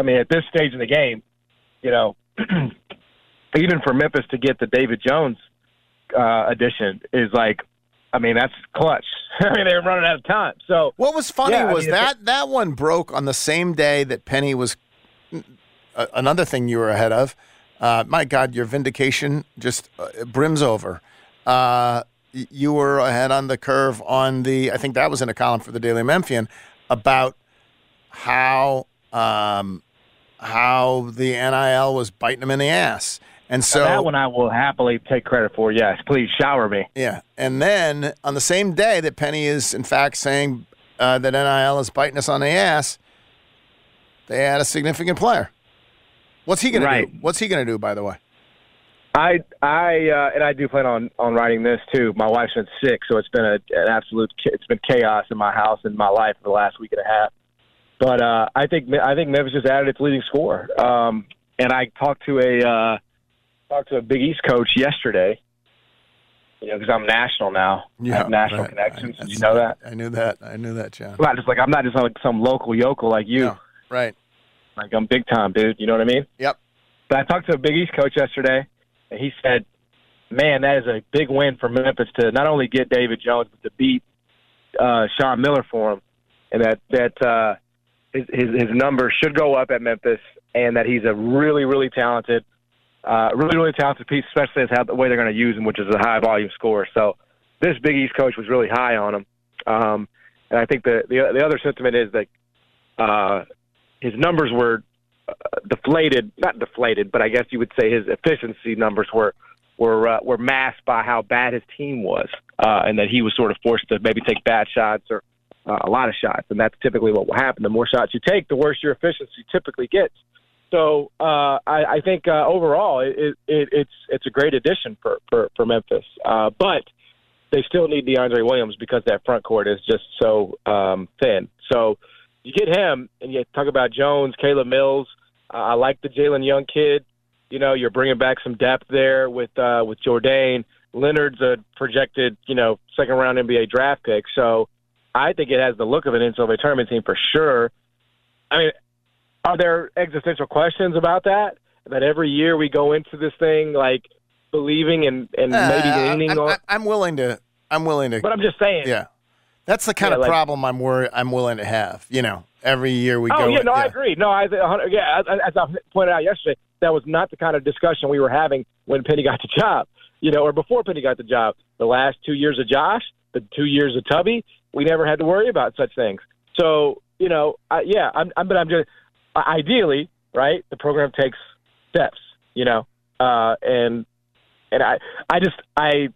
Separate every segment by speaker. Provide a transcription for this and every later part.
Speaker 1: I mean, at this stage in the game, you know, even for Memphis to get the David Jones uh, addition is like, I mean, that's clutch. I mean, they're running out of time. So
Speaker 2: What was funny
Speaker 1: Yeah, I
Speaker 2: was
Speaker 1: mean, if
Speaker 2: that that one broke on the same day that Penny was uh, another thing you were ahead of. Uh, my God, your vindication just uh, brims over. Uh, you were ahead on the curve on the. I think that was in a column for the Daily Memphian about how um, how the NIL was biting them in the ass, and so
Speaker 1: that one I will happily take credit for. Yes, please shower me.
Speaker 2: yeah. And then on the same day that Penny is, in fact, saying uh, that NIL is biting us on the ass, they add a significant player. What's he going
Speaker 1: Right.
Speaker 2: to do? What's he going to do, by the way?
Speaker 1: I I uh, and I do plan on on writing this too. My wife's been sick, so it's been a, an absolute it's been chaos in my house and my life for the last week and a half. But uh, I think I think Memphis just added its leading scorer. Um, and I talked to a uh, talked to a Big East coach yesterday. You know, because I'm national now. I have national
Speaker 2: right.
Speaker 1: connections.
Speaker 2: I-
Speaker 1: Did you know that?
Speaker 2: I knew that. I knew that, John.
Speaker 1: I'm not just like I'm not just like some local yokel like you.
Speaker 2: No, right.
Speaker 1: Like I'm big time, dude. You know what I mean?
Speaker 2: Yep.
Speaker 1: But I talked to a Big East coach yesterday, and he said, "Man, that is a big win for Memphis to not only get David Jones, but to beat uh, Sean Miller for him, and that that uh, his, his his numbers should go up at Memphis, and that he's a really really talented, uh, really really talented piece, especially as how the way they're going to use him, which is a high volume scorer. So this Big East coach was really high on him, um, and I think the, the the other sentiment is that uh, his numbers were uh, deflated, not deflated, but I guess you would say his efficiency numbers were were uh, were masked by how bad his team was, uh, and that he was sort of forced to maybe take bad shots or uh, a lot of shots, and that's typically what will happen. The more shots you take, the worse your efficiency typically gets. So uh, I, I think uh, overall it, it, it's it's a great addition for for, for Memphis, uh, but they still need DeAndre Williams because that front court is just so um, thin. So you get him, and you talk about Jones, Caleb Mills. Uh, I like the Jalen Young kid. You know, you're bringing back some depth there with uh, with Jordan. Leonard's a projected, you know, second round NBA draft pick. So I think it has the look of an NCAA tournament team for sure. I mean, are there existential questions about that? That every year we go into this thing like believing and and maybe
Speaker 2: Uh,
Speaker 1: leaning
Speaker 2: I'm,
Speaker 1: on.
Speaker 2: I'm, willing to. I'm willing to.
Speaker 1: but I'm just saying.
Speaker 2: yeah. That's the kind
Speaker 1: Yeah,
Speaker 2: of
Speaker 1: like-
Speaker 2: problem I'm worried. I'm willing to have. You know, every year we
Speaker 1: Oh
Speaker 2: go.
Speaker 1: Oh yeah, no, I agree. No, I yeah, as I pointed out yesterday, that was not the kind of discussion we were having when Penny got the job. You know, or before Penny got the job. The last two years of Josh, the two years of Tubby, we never had to worry about such things. So you know, I, yeah, I'm, I'm, but I'm just ideally, right? The program takes steps. You know, uh, and and I, I just I.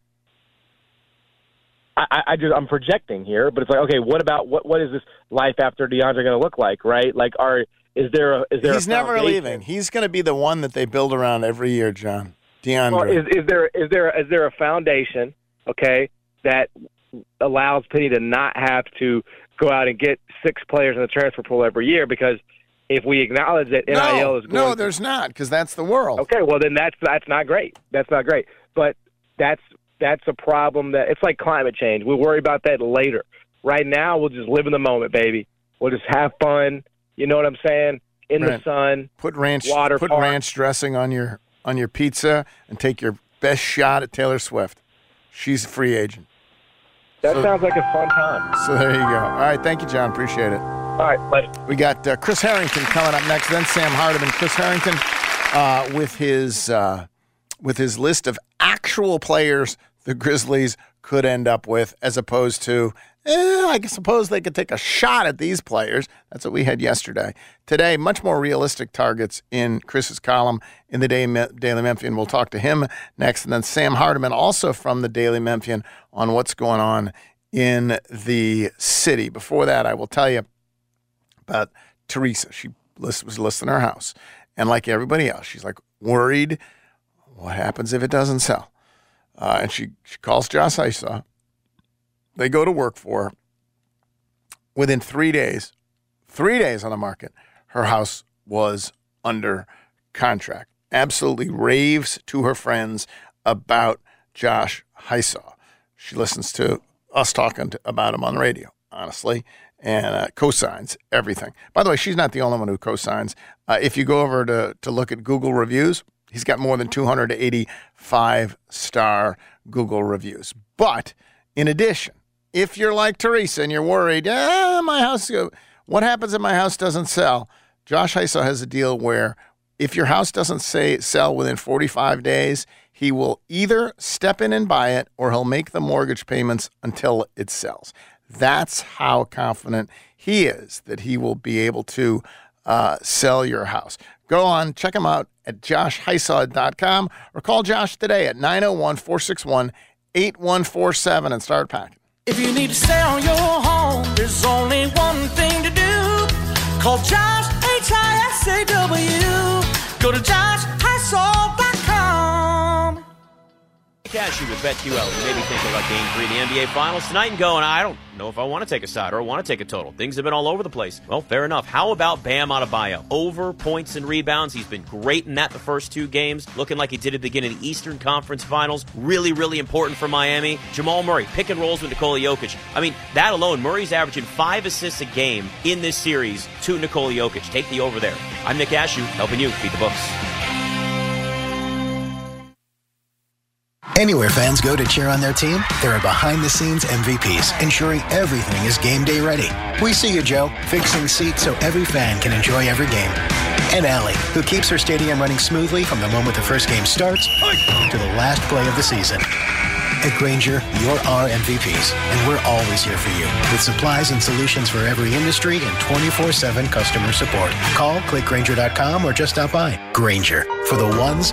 Speaker 1: I, I just I'm projecting here, but it's like, okay, what about what what is this life after DeAndre going to look like, right? Like, are is there a is there
Speaker 2: He's never leaving. He's going to be the one that they build around every year, John. DeAndre.
Speaker 1: Well, is is there is there is there a foundation, okay, that allows Penny to not have to go out and get six players in the transfer pool every year? Because if we acknowledge that NIL
Speaker 2: no,
Speaker 1: is going
Speaker 2: no, there's not because that's the world.
Speaker 1: Okay, well then that's that's not great. That's not great. But that's that's a problem that it's like climate change. We'll worry about that later. Right now, we'll just live in the moment, baby. We'll just have fun. You know what I'm saying? In
Speaker 2: Right.
Speaker 1: the sun.
Speaker 2: Put ranch,
Speaker 1: Water
Speaker 2: put
Speaker 1: park.
Speaker 2: ranch dressing on your on your pizza, and take your best shot at Taylor Swift. She's a free agent.
Speaker 1: That
Speaker 2: So-
Speaker 1: sounds like a fun time.
Speaker 2: So there you go. All right, thank you, John. Appreciate it.
Speaker 1: All right, later.
Speaker 2: We got uh, Chris Herrington coming up next. Then Sam Hardiman. Chris Herrington uh, with his uh, with his list of actual players the Grizzlies could end up with, as opposed to. Eh, I suppose they could take a shot at these players. That's what we had yesterday. Today, much more realistic targets in Chris's column in the Daily Memphian. We'll talk to him next. And then Sam Hardiman, also from the Daily Memphian, on what's going on in the city. Before that, I will tell you about Teresa. She was listing her house. And like everybody else, she's like worried what happens if it doesn't sell? Uh, and she, she calls Josh Hysaw. They go to work for. Within three days, three days on the market, her house was under contract. Absolutely raves to her friends about Josh Hysaw. She listens to us talking to, about him on the radio, honestly. and uh, cosigns everything. By the way, she's not the only one who cosigns. Uh, if you go over to, to look at Google reviews, he's got more than 285 star Google reviews. But in addition, if you're like Teresa and you're worried, ah, my house, what happens if my house doesn't sell? Josh Hysaw has a deal where if your house doesn't say sell within 45 days, he will either step in and buy it or he'll make the mortgage payments until it sells. That's how confident he is that he will be able to uh, sell your house. Go on, check him out at joshhysaw.com or call Josh today at 901 461 8147 and start packing.
Speaker 3: If you need to sell your home, there's only one thing to do. Call Josh, H I S A W. Go to Josh joshhysaw.com.
Speaker 4: Cashew with BetQL. You may be thinking about Game 3 of the NBA Finals tonight and going, I don't know if I want to take a side or I want to take a total. Things have been all over the place. Well, fair enough. How about Bam Adebayo? Over points and rebounds. He's been great in that the first two games, looking like he did at the beginning of the Eastern Conference Finals. Really, really important for Miami. Jamal Murray, pick and rolls with Nikola Jokic. I mean, that alone, Murray's averaging five assists a game in this series to Nikola Jokic. Take the over there. I'm Nick Ashew, helping you beat the books.
Speaker 5: Anywhere fans go to cheer on their team, there are behind the scenes MVPs ensuring everything is game day ready. We see you, Joe, fixing seats so every fan can enjoy every game. And Allie, who keeps her stadium running smoothly from the moment the first game starts to the last play of the season. At Grainger, you're our MVPs, and we're always here for you with supplies and solutions for every industry and 24 7 customer support. Call clickgrainger.com or just stop by. Grainger for the ones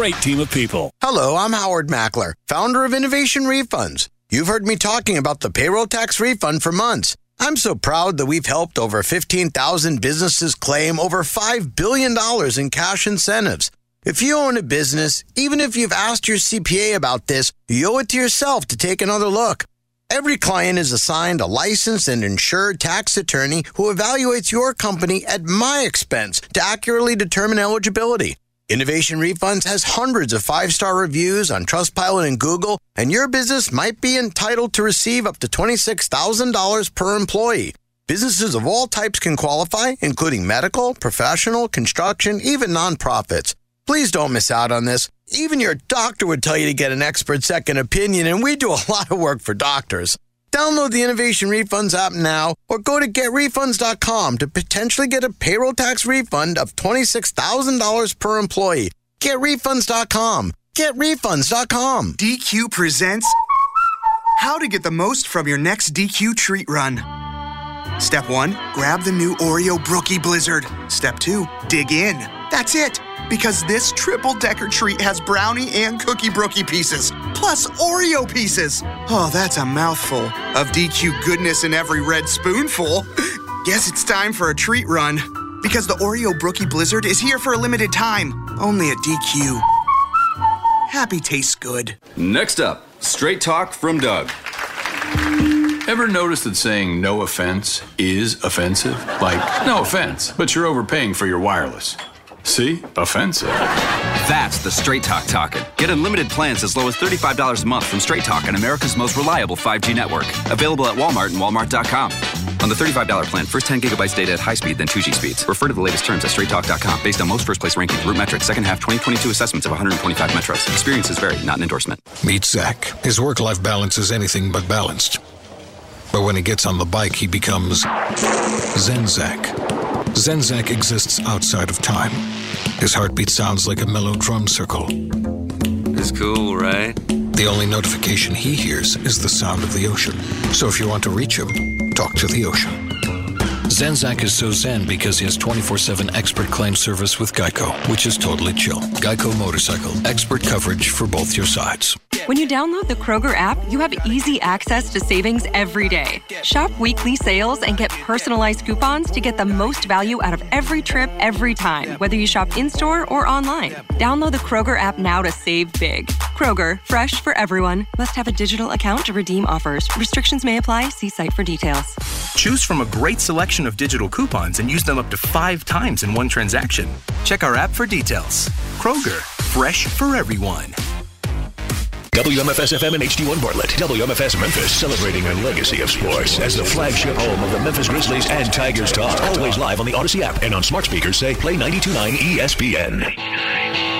Speaker 6: great team of people.
Speaker 7: Hello, I'm Howard Mackler, founder of Innovation Refunds. You've heard me talking about the payroll tax refund for months. I'm so proud that we've helped over 15,000 businesses claim over $5 billion in cash incentives. If you own a business, even if you've asked your CPA about this, you owe it to yourself to take another look. Every client is assigned a licensed and insured tax attorney who evaluates your company at my expense to accurately determine eligibility. Innovation Refunds has hundreds of five star reviews on Trustpilot and Google, and your business might be entitled to receive up to $26,000 per employee. Businesses of all types can qualify, including medical, professional, construction, even nonprofits. Please don't miss out on this. Even your doctor would tell you to get an expert second opinion, and we do a lot of work for doctors. Download the Innovation Refunds app now or go to getrefunds.com to potentially get a payroll tax refund of $26,000 per employee. Getrefunds.com. Getrefunds.com.
Speaker 8: DQ presents How to get the most from your next DQ treat run. Step one, grab the new Oreo Brookie Blizzard. Step two, dig in. That's it. Because this triple decker treat has brownie and cookie brookie pieces, plus Oreo pieces. Oh, that's a mouthful of DQ goodness in every red spoonful. Guess it's time for a treat run. Because the Oreo Brookie Blizzard is here for a limited time, only at DQ. Happy tastes good.
Speaker 9: Next up, straight talk from Doug. Ever notice that saying no offense is offensive? Like, no offense, but you're overpaying for your wireless. See? Offensive.
Speaker 10: That's the Straight Talk talking. Get unlimited plans as low as $35 a month from Straight Talk on America's most reliable 5G network. Available at Walmart and Walmart.com. On the $35 plan, first 10 gigabytes data at high speed, then 2G speeds. Refer to the latest terms at straighttalk.com based on most first place rankings, root metrics, second half 2022 assessments of 125 metros. Experiences vary, not an endorsement.
Speaker 11: Meet Zach. His work life balance is anything but balanced. But when he gets on the bike, he becomes Zen Zach. Zenzak exists outside of time. His heartbeat sounds like a mellow drum circle.
Speaker 12: It's cool, right?
Speaker 11: The only notification he hears is the sound of the ocean. So if you want to reach him, talk to the ocean. Zenzak is so zen because he has 24 7 expert claim service with Geico, which is totally chill. Geico Motorcycle, expert coverage for both your sides.
Speaker 13: When you download the Kroger app, you have easy access to savings every day. Shop weekly sales and get personalized coupons to get the most value out of every trip every time, whether you shop in store or online. Download the Kroger app now to save big. Kroger, fresh for everyone. Must have a digital account to redeem offers. Restrictions may apply. See site for details.
Speaker 14: Choose from a great selection of digital coupons and use them up to five times in one transaction. Check our app for details. Kroger, fresh for everyone.
Speaker 15: WMFS FM and HD1 Bartlett. WMFS Memphis celebrating a legacy of sports as the flagship home of the Memphis Grizzlies and Tigers Talk. Always live on the Audacy app and on smart speakers say play 929 ESPN.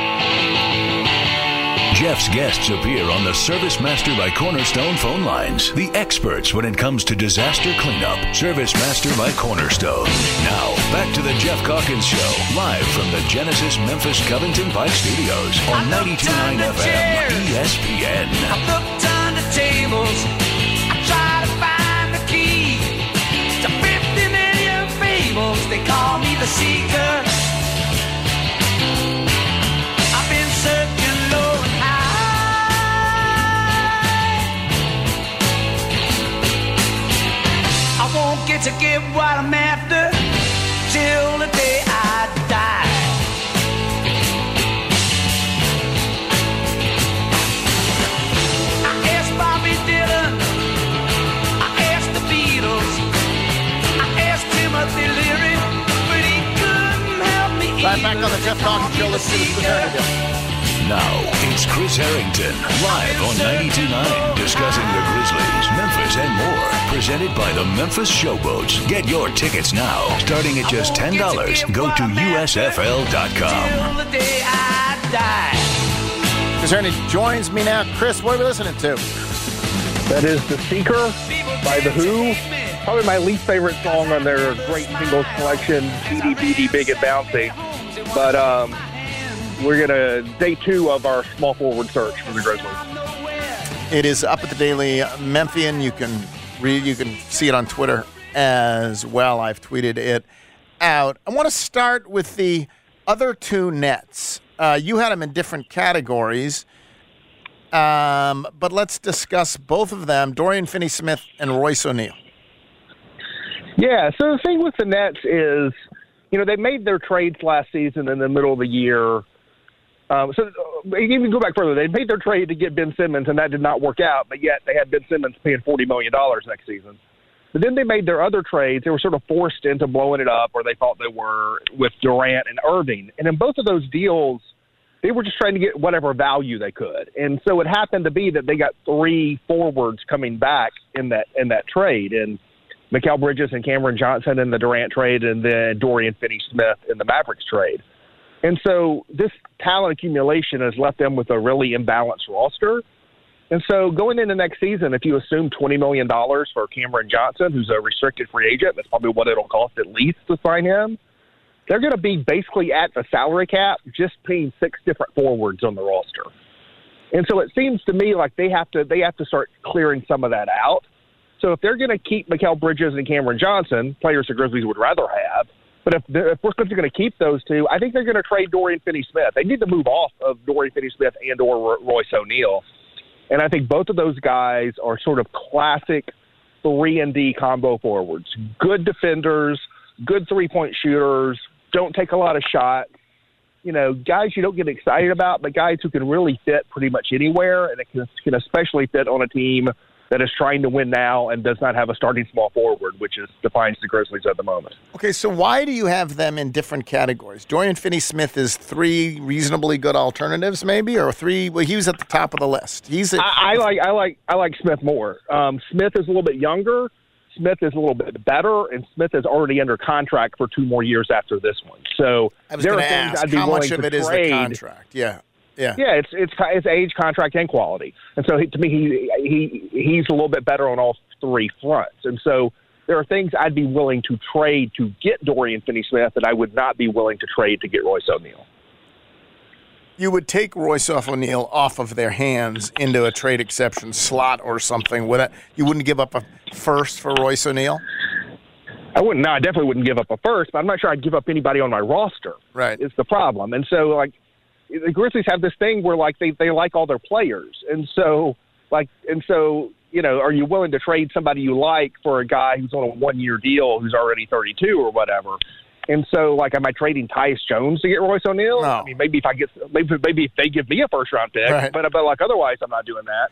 Speaker 15: Geoff's guests appear on the Service Master by Cornerstone phone lines. The experts when it comes to disaster cleanup. Service Master by Cornerstone. Now, back to the Geoff Calkins Show, live from the Genesis Memphis Covington Pike Studios on 92.9 FM ESPN.
Speaker 3: I looked under tables. I tried to find the key to 50 million fables. They call me the seeker. Get to get what I'm after till the day I die. I asked Bobby Dylan. I asked the Beatles. I asked Timothy Leary, but he couldn't help me.
Speaker 2: Right back on the Geoff Calkins Show. Let's do this alternative.
Speaker 15: Now, it's Chris Herrington, live on 92.9, discussing the Grizzlies, Memphis, and more. Presented by the Memphis Showboats. Get your tickets now, starting at just $10. Go to USFL.com.
Speaker 3: Till the day I die.
Speaker 2: Chris Herrington joins me now. Chris, what are we listening to?
Speaker 16: That is The Seeker by The Who. Probably my least favorite song on their great single selection, Meaty Beaty Big and Bouncy. But um, we're going to day two of our small forward search for the Grizzlies.
Speaker 2: It is up at the Daily Memphian. You can read, you can see it on Twitter as well. I've tweeted it out. I want to start with the other two nets. Uh, you had them in different categories, um, but let's discuss both of them: Dorian Finney-Smith and Royce O'Neal.
Speaker 16: Yeah, so the thing with the Nets is, you know, they made their trades last season in the middle of the year. Um, so uh, even go back further, they made their trade to get Ben Simmons, and that did not work out. But yet they had Ben Simmons paying forty million dollars next season. But then they made their other trades. They were sort of forced into blowing it up, or they thought they were with Durant and Irving. And in both of those deals, they were just trying to get whatever value they could. And so it happened to be that they got three forwards coming back in that in that trade, and Mikal Bridges and Cameron Johnson in the Durant trade, and then Dorian Finney-Smith in the Mavericks trade. And so this talent accumulation has left them with a really imbalanced roster. And so going into next season, if you assume $20 million for Cameron Johnson, who's a restricted free agent, that's probably what it'll cost at least to sign him. They're going to be basically at the salary cap, just paying six different forwards on the roster. And so it seems to me like they have to they have to start clearing some of that out. So if they're going to keep Mikal Bridges and Cameron Johnson, players the Grizzlies would rather have, but if, the if we're going to keep those two, I think they're going to trade Dorian Finney-Smith. They need to move off of Dorian Finney-Smith and or Royce O'Neal. And I think both of those guys are sort of classic three and D combo forwards. Good defenders, good three point shooters, don't take a lot of shots. You know, guys you don't get excited about, but guys who can really fit pretty much anywhere, and it can, can especially fit on a team that is trying to win now and does not have a starting small forward, which is defines the Grizzlies at the moment.
Speaker 2: Okay, so why do you have them in different categories? Dorian Finney-Smith is three reasonably good alternatives, maybe, or three. Well, he was at the top of the list. He's. A,
Speaker 16: I, I like I like I like Smith more. Um, Smith is a little bit younger. Smith is a little bit better, and Smith is already under contract for two more years after this one. So
Speaker 2: I was
Speaker 16: there are things
Speaker 2: ask
Speaker 16: I'd be
Speaker 2: how
Speaker 16: willing
Speaker 2: much of
Speaker 16: to
Speaker 2: it is
Speaker 16: trade.
Speaker 2: the contract. Yeah, yeah.
Speaker 16: Yeah, it's it's it's age, contract, and quality. And so he, to me, he he he's a little bit better on all three fronts. And so there are things I'd be willing to trade to get Dorian Finney-Smith that I would not be willing to trade to get Royce O'Neal.
Speaker 2: You would take Royce off O'Neal off of their hands into a trade exception slot or something. Would it, you wouldn't give up a first for Royce O'Neal?
Speaker 16: I wouldn't. No, I definitely wouldn't give up a first, but I'm not sure I'd give up anybody on my roster.
Speaker 2: Right.
Speaker 16: Is the problem. And so, like, the Grizzlies have this thing where like they they like all their players, and so like and so you know, are you willing to trade somebody you like for a guy who's on a one year deal who's already 32 or whatever? And so, like, am I trading Tyus Jones to get Royce O'Neal? I mean, maybe if I get, maybe maybe if they give me a first round pick,
Speaker 2: Right.
Speaker 16: but but like otherwise, I'm not doing that.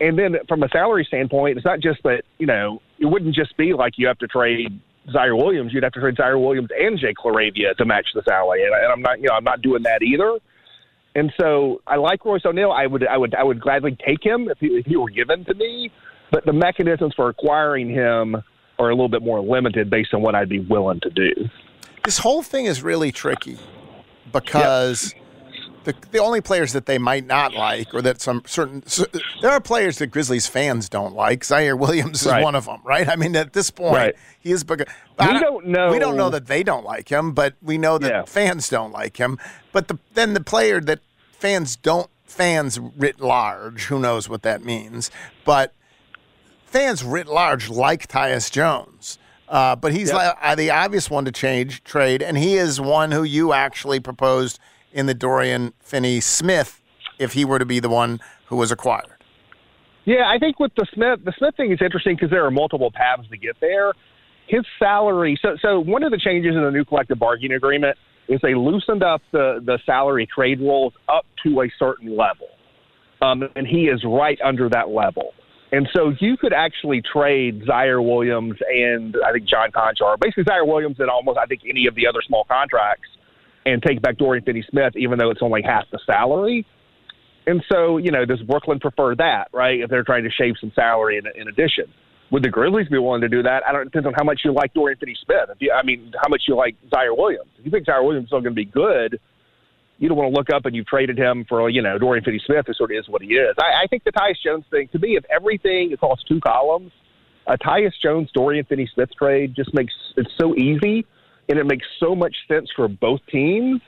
Speaker 16: And then from a salary standpoint, it's not just that you know it wouldn't just be like you have to trade Ziaire Williams. You'd have to trade Ziaire Williams and Jake LaRavia to match the salary, and, and I'm not you know I'm not doing that either. And so I like Royce O'Neal. I would I would I would gladly take him if he, if he were given to me. But the mechanisms for acquiring him are a little bit more limited based on what I'd be willing to do.
Speaker 2: This whole thing is really tricky because the the only players that they might not like, or that some certain there are players that Grizzlies fans don't like. Ziaire Williams is
Speaker 16: Right.
Speaker 2: one of them, right? I mean, at this point,
Speaker 16: Right.
Speaker 2: he is.
Speaker 16: We don't know-
Speaker 2: We don't know that they don't like him, but we know that fans don't like him. But the, then the player that fans don't fans writ large, who knows what that means, but fans writ large like Tyus Jones. Uh, but he's
Speaker 16: Yep.
Speaker 2: like, uh, the obvious one to change trade, and he is one who you actually proposed in the Dorian Finney Smith if he were to be the one who was acquired.
Speaker 16: Yeah, I think with the Smith, the Smith thing is interesting because there are multiple paths to get there. His salary. So, so one of the changes in the new collective bargaining agreement is they loosened up the the salary trade rules up to a certain level, um, and he is right under that level. And so you could actually trade Ziaire Williams and I think John Konchar, basically Ziaire Williams and almost I think any of the other small contracts, and take back Dorian Finney-Smith, even though it's only half the salary. And so, you know, does Brooklyn prefer that, right? If they're trying to shave some salary in, in addition, would the Grizzlies be willing to do that? I don't. It depends on how much you like Dorian Finney-Smith. You, I mean, how much you like Ziaire Williams. If you think Ziaire Williams is still going to be good, you don't want to look up and you've traded him for, you know, Dorian Finney-Smith, who sort of is what he is. I, I think the Tyus Jones thing, to me, if everything across two columns, a Tyus Jones Dorian Finney-Smith trade just makes it's so easy and it makes so much sense for both teams.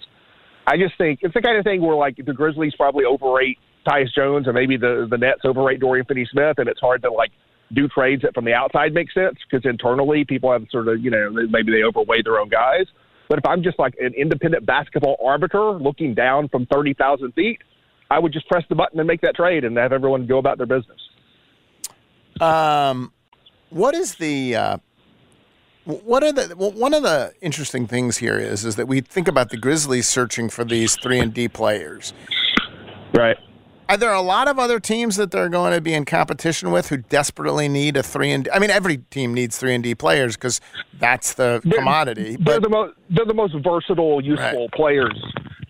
Speaker 16: I just think it's the kind of thing where like the Grizzlies probably overrate Tyus Jones, or maybe the the Nets overrate Dorian Finney-Smith, and it's hard to like do trades that from the outside make sense because internally people have sort of you know maybe they overweigh their own guys. But if I'm just like an independent basketball arbiter looking down from thirty thousand feet, I would just press the button and make that trade and have everyone go about their business.
Speaker 2: Um, what is the uh, what are the well, one of the interesting things here is is that we think about the Grizzlies searching for these three and D players.
Speaker 16: Right.
Speaker 2: Are there a lot of other teams that they're going to be in competition with who desperately need a three and? I mean, every team needs three and D players because that's the commodity.
Speaker 16: They're the most they're the most versatile, useful players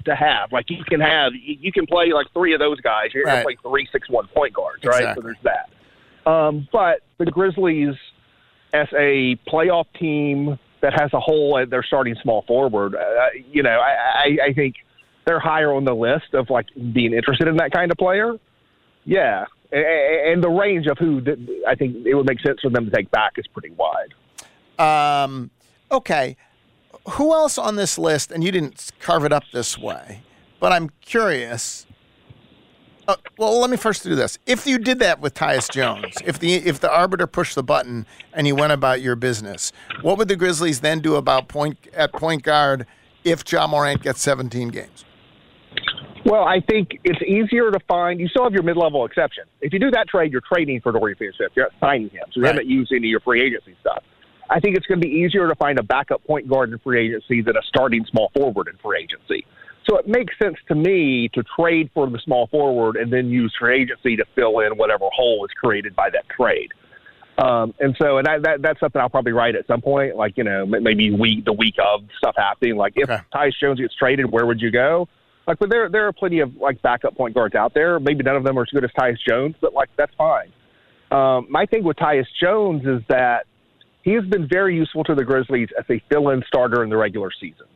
Speaker 16: to have. Like you can have you can play like three of those guys. You're
Speaker 2: Right.
Speaker 16: going to play three six one point guards, right? So there's that. Um, but the Grizzlies, as a playoff team that has a hole at their starting small forward, uh, you know, I, I, I think they're higher on the list of like being interested in that kind of player. Yeah, and the range of who I think it would make sense for them to take back is pretty wide.
Speaker 2: Um, okay. Who else on this list? And you didn't carve it up this way, but I'm curious. Uh, well, let me first do this. If you did that with Tyus Jones, if the if the arbiter pushed the button and you went about your business, what would the Grizzlies then do about point at point guard if Ja Morant gets 17 games?
Speaker 16: Well, I think it's easier to find. You still have your mid-level exception. If you do that trade, you're trading for Dorian Finney-Smith. You're not signing him, so you
Speaker 2: Right.
Speaker 16: haven't used any of your free agency stuff. I think it's going to be easier to find a backup point guard in free agency than a starting small forward in free agency. So it makes sense to me to trade for the small forward and then use free agency to fill in whatever hole is created by that trade. Um, and so, and that, that, that's something I'll probably write at some point, like, you know, maybe week, the week of stuff happening. Like, if Tyus Jones gets traded, where would you go? Like, but there, there are plenty of, like, backup point guards out there. Maybe none of them are as good as Tyus Jones, but, like, that's fine. Um, my thing with Tyus Jones is that he has been very useful to the Grizzlies as a fill in starter in the regular season.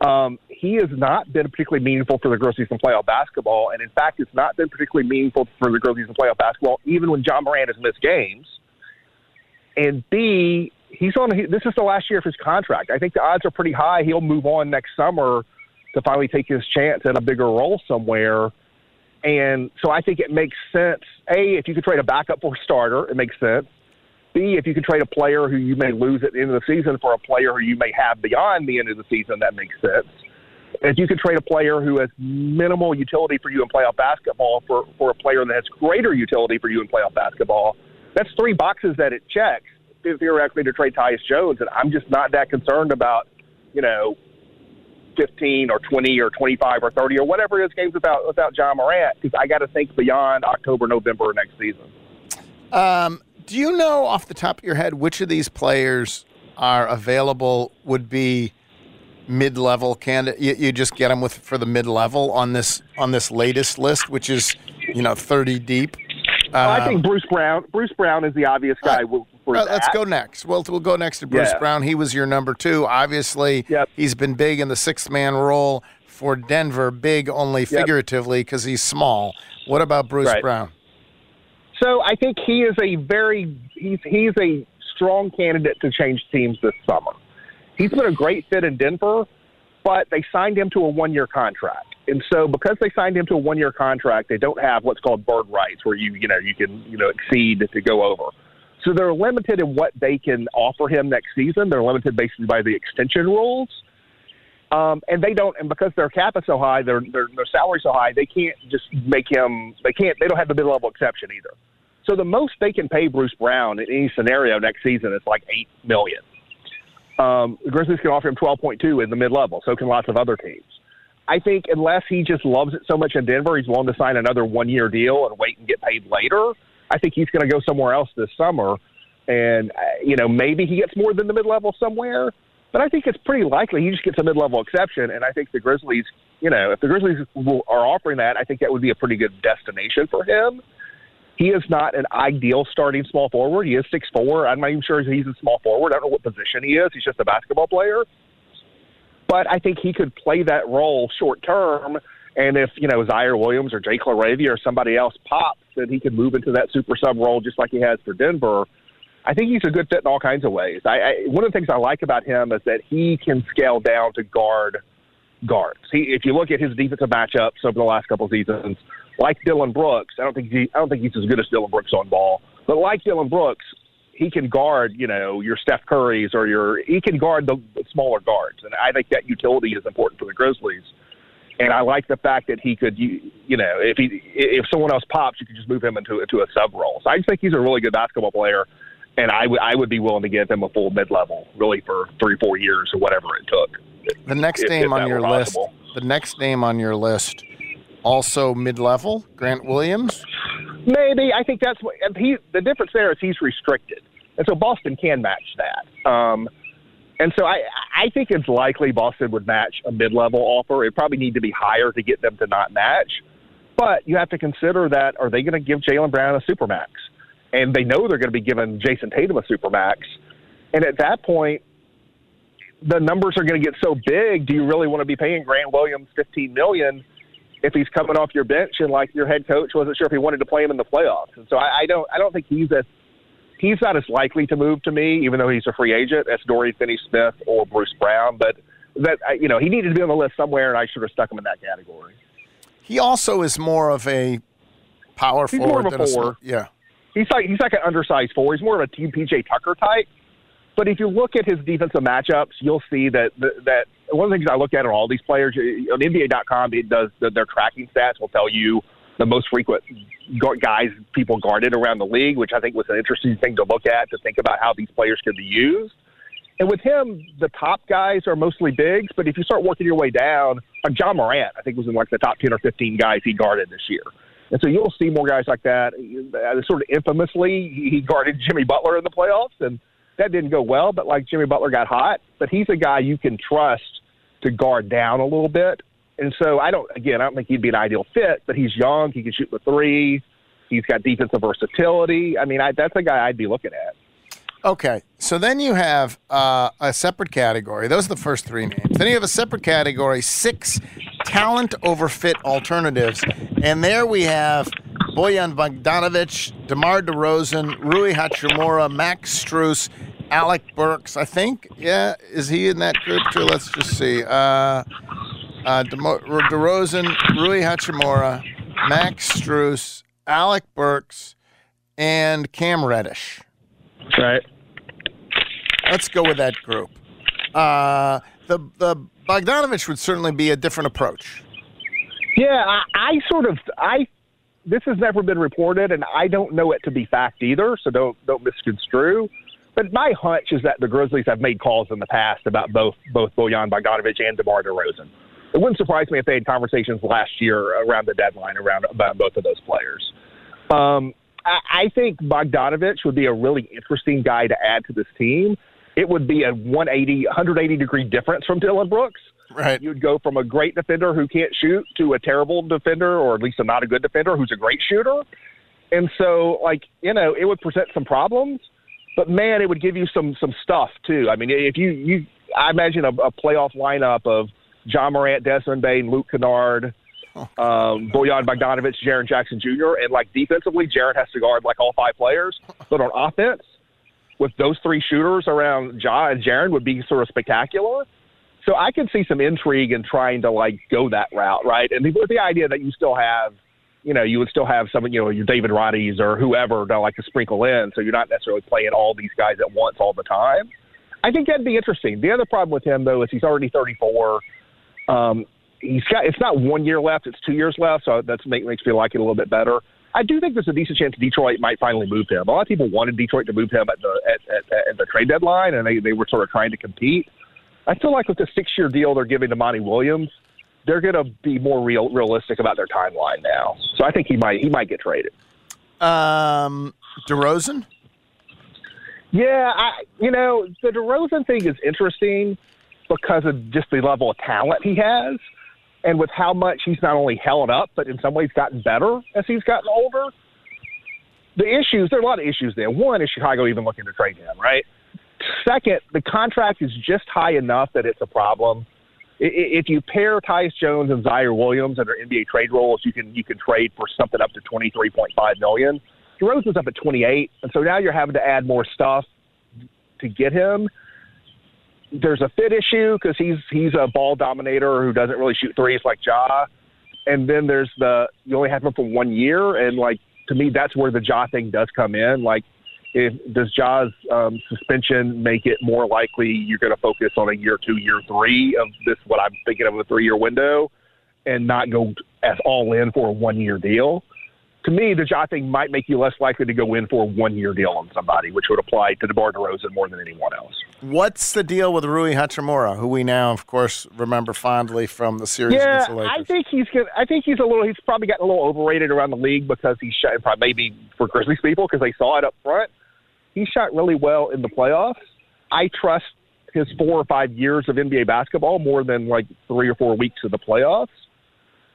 Speaker 16: Um, he has not been particularly meaningful for the Grizzlies in playoff basketball, and in fact, it's not been particularly meaningful for the Grizzlies in playoff basketball, even when Ja Morant has missed games. And B, he's on. This is the last year of his contract. I think the odds are pretty high he'll move on next summer to finally take his chance at a bigger role somewhere. And so I think it makes sense. A, if you could trade a backup for a starter, it makes sense. B, if you could trade a player who you may lose at the end of the season for a player who you may have beyond the end of the season, that makes sense. If you could trade a player who has minimal utility for you in playoff basketball for, for a player that has greater utility for you in playoff basketball, that's three boxes that it checks theoretically to trade Tyus Jones. And I'm just not that concerned about, you know, 15 or 20 or 25 or 30 or whatever it is games without without Ja Morant because I got to think beyond October, November next season.
Speaker 2: Um, do you know off the top of your head which of these players are available would be mid-level candidate? You, you just get them with for the mid-level on this on this latest list, which is you know 30 deep.
Speaker 16: Well, I
Speaker 2: Um,
Speaker 16: think Bruce Brown. Bruce Brown is the obvious guy. For
Speaker 2: right, let's go next. Well, we'll go next to Bruce
Speaker 16: Yeah.
Speaker 2: Brown. He was your number two. Obviously, he's been big in the sixth man role for Denver. Big only figuratively because he's small. What about Bruce
Speaker 16: Right.
Speaker 2: Brown?
Speaker 16: So I think he is a very he's he's a strong candidate to change teams this summer. He's been a great fit in Denver, but they signed him to a one year contract. And so because they signed him to a one year contract, they don't have what's called bird rights where you you know you can, you know, exceed to go over. So they're limited in what they can offer him next season. They're limited basically by the extension rules. Um, and they don't, and because their cap is so high, their their their salary so high, they can't just make him. They can't. They don't have the mid level exception either. So the most they can pay Bruce Brown in any scenario next season is like eight million. Um, the Grizzlies can offer him twelve point two in the mid level. So can lots of other teams. I think unless he just loves it so much in Denver, he's willing to sign another one year deal and wait and get paid later. I think he's going to go somewhere else this summer, and uh, you know maybe he gets more than the mid level somewhere. But I think it's pretty likely he just gets a mid level exception, and I think the Grizzlies, you know, if the Grizzlies will, are offering that, I think that would be a pretty good destination for him. He is not an ideal starting small forward. He is six four. I'm not even sure he's a small forward. I don't know what position he is. He's just a basketball player. But I think he could play that role short term. And if, you know, Ziaire Williams or Jake LaRavia or somebody else pops, then he could move into that super sub role just like he has for Denver. I think he's a good fit in all kinds of ways. I, I one of the things I like about him is that he can scale down to guard guards. He, if you look at his defensive matchups over the last couple of seasons, like Dillon Brooks, I don't think he, I don't think he's as good as Dillon Brooks on ball, but like Dillon Brooks, he can guard, you know, your Steph Currys or your he can guard the, the smaller guards, and I think that utility is important for the Grizzlies. And I like the fact that he could, you, you know, if he if someone else pops, you could just move him into into a sub role. So I just think he's a really good basketball player, and I would I would be willing to give him a full mid level, really for three four years or whatever it took.
Speaker 2: The next
Speaker 16: If-
Speaker 2: name
Speaker 16: if
Speaker 2: on your list.
Speaker 16: possible.
Speaker 2: The next name on your list, also mid-level, Grant Williams.
Speaker 16: Maybe I think that's what and he. The difference there is he's restricted, and so Boston can match that. Um, and so I, I think it's likely Boston would match a mid-level offer. It probably need to be higher to get them to not match. But you have to consider that are they going to give Jaylen Brown a supermax? And they know they're going to be giving Jayson Tatum a supermax. And at that point, the numbers are going to get so big. Do you really want to be paying Grant Williams fifteen million if he's coming off your bench and like your head coach wasn't sure if he wanted to play him in the playoffs? And so I, I don't I don't think he's as he's not as likely to move to me, even though he's a free agent, as Dory Finney-Smith or Bruce Brown. But that you know he needed to be on the list somewhere, and I should have stuck him in that category.
Speaker 2: He also is more of a power
Speaker 16: He's
Speaker 2: forward
Speaker 16: more of a four.
Speaker 2: small- yeah.
Speaker 16: He's like he's like an undersized four. He's more of a Team PJ Tucker type. But if you look at his defensive matchups, you'll see that that one of the things I look at on all these players on NBA.com, it does their tracking stats will tell you the most frequent guys people guarded around the league, which I think was an interesting thing to look at to think about how these players could be used. And with him, the top guys are mostly bigs, but if you start working your way down, like Ja Morant, I think was in like the top ten or fifteen guys he guarded this year. And so you'll see more guys like that. Uh, Sort of infamously, he guarded Jimmy Butler in the playoffs, and that didn't go well. But like Jimmy Butler got hot, but he's a guy you can trust to guard down a little bit. And so I don't. Again, I don't think he'd be an ideal fit, but he's young. He can shoot the three. He's got defensive versatility. I mean, I, that's a guy I'd be looking at.
Speaker 2: Okay, so then you have uh, a separate category. Those are the first three names. Then you have a separate category, six talent over fit alternatives, and there we have Bojan Bogdanovich, DeMar DeRozan, Rui Hachimura, Max Strus, Alec Burks. I think, yeah, is he in that group too? Let's just see. Uh, uh, DeMar- DeRozan, Rui Hachimura, Max Strus, Alec Burks, and Cam Reddish.
Speaker 16: Right.
Speaker 2: Let's go with that group. Uh, the the Bogdanovich would certainly be a different approach.
Speaker 16: Yeah, I, I sort of I. This has never been reported, and I don't know it to be fact either. So don't don't misconstrue. But my hunch is that the Grizzlies have made calls in the past about both both Bojan Bogdanovich and DeMar DeRozan. It wouldn't surprise me if they had conversations last year around the deadline around about both of those players. Um, I, I think Bogdanovich would be a really interesting guy to add to this team. It would be a 180, 180 degree difference from Dillon Brooks.
Speaker 2: Right.
Speaker 16: You'd go from a great defender who can't shoot to a terrible defender, or at least a not a good defender who's a great shooter. And so, like you know, it would present some problems, but man, it would give you some some stuff too. I mean, if you you, I imagine a, a playoff lineup of Ja Morant, Desmond Bane, Luke Kennard, um, Bojan Bogdanovich, Jaren Jackson Jr., and like defensively, Jaren has to guard like all five players. But on offense, with those three shooters around Ja and Jaren would be sort of spectacular. So I can see some intrigue in trying to like go that route, right? And with the idea that you still have, you know, you would still have some, you know, your David Roddys or whoever to like to sprinkle in, so you're not necessarily playing all these guys at once all the time. I think that'd be interesting. The other problem with him though is he's already 34. Um, he's got it's not one year left; it's two years left, so that make, makes me like it a little bit better. I do think there's a decent chance Detroit might finally move him. A lot of people wanted Detroit to move him at the at, at, at the trade deadline, and they they were sort of trying to compete. I feel like with the six year deal they're giving to Monty Williams, they're going to be more real realistic about their timeline now. So I think he might he might get traded.
Speaker 2: Um, DeRozan.
Speaker 16: Yeah, I you know the DeRozan thing is interesting because of just the level of talent he has, and with how much he's not only held up, but in some ways gotten better as he's gotten older. The issues there are a lot of issues there. One is Chicago even looking to trade him, right? Second, the contract is just high enough that it's a problem. If you pair Tyus Jones and Ziaire Williams under NBA trade rules, you can you can trade for something up to twenty three point five million. Rose was up at twenty eight, and so now you're having to add more stuff to get him. There's a fit issue because he's he's a ball dominator who doesn't really shoot threes like Ja, and then there's the you only have him for one year, and like to me that's where the Ja thing does come in. Like, if does Ja's um, suspension make it more likely you're going to focus on a year two, year three of this what I'm thinking of a three year window, and not go as all in for a one year deal? To me, the Ja thing might make you less likely to go in for a one year deal on somebody, which would apply to DeMar DeRozan more than anyone else.
Speaker 2: What's the deal with Rui Hachimura, who we now, of course, remember fondly from the series
Speaker 16: Yeah,
Speaker 2: against the Lakers?
Speaker 16: I think he's I think he's a little. He's probably gotten a little overrated around the league because he shot. Probably maybe for Grizzlies people because they saw it up front. He shot really well in the playoffs. I trust his four or five years of NBA basketball more than like three or four weeks of the playoffs.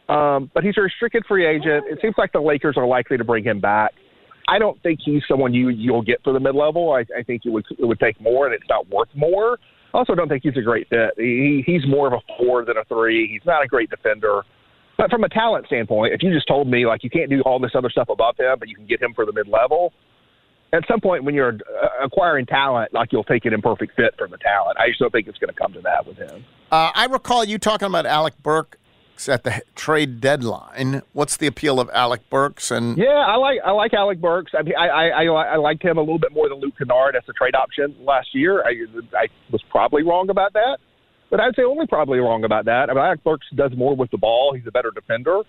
Speaker 16: Um, but he's a restricted free agent. It seems like the Lakers are likely to bring him back. I don't think he's someone you you'll get for the mid level. I, I think it would it would take more, and it's not worth more. Also don't think he's a great fit. He, he's more of a four than a three. He's not a great defender. But from a talent standpoint, if you just told me like you can't do all this other stuff above him, but you can get him for the mid level, at some point when you're uh, acquiring talent, like you'll take an imperfect fit from the talent. I just don't think it's going to come to that with him.
Speaker 2: Uh, I recall you talking about Alec Burks at the trade deadline. What's the appeal of Alec Burks? And
Speaker 16: Yeah, I like I like Alec Burks. I mean, I I, I, I liked him a little bit more than Luke Kennard as a trade option last year. I I was probably wrong about that, but I'd say only probably wrong about that. I mean, Alec Burks does more with the ball. He's a better defender,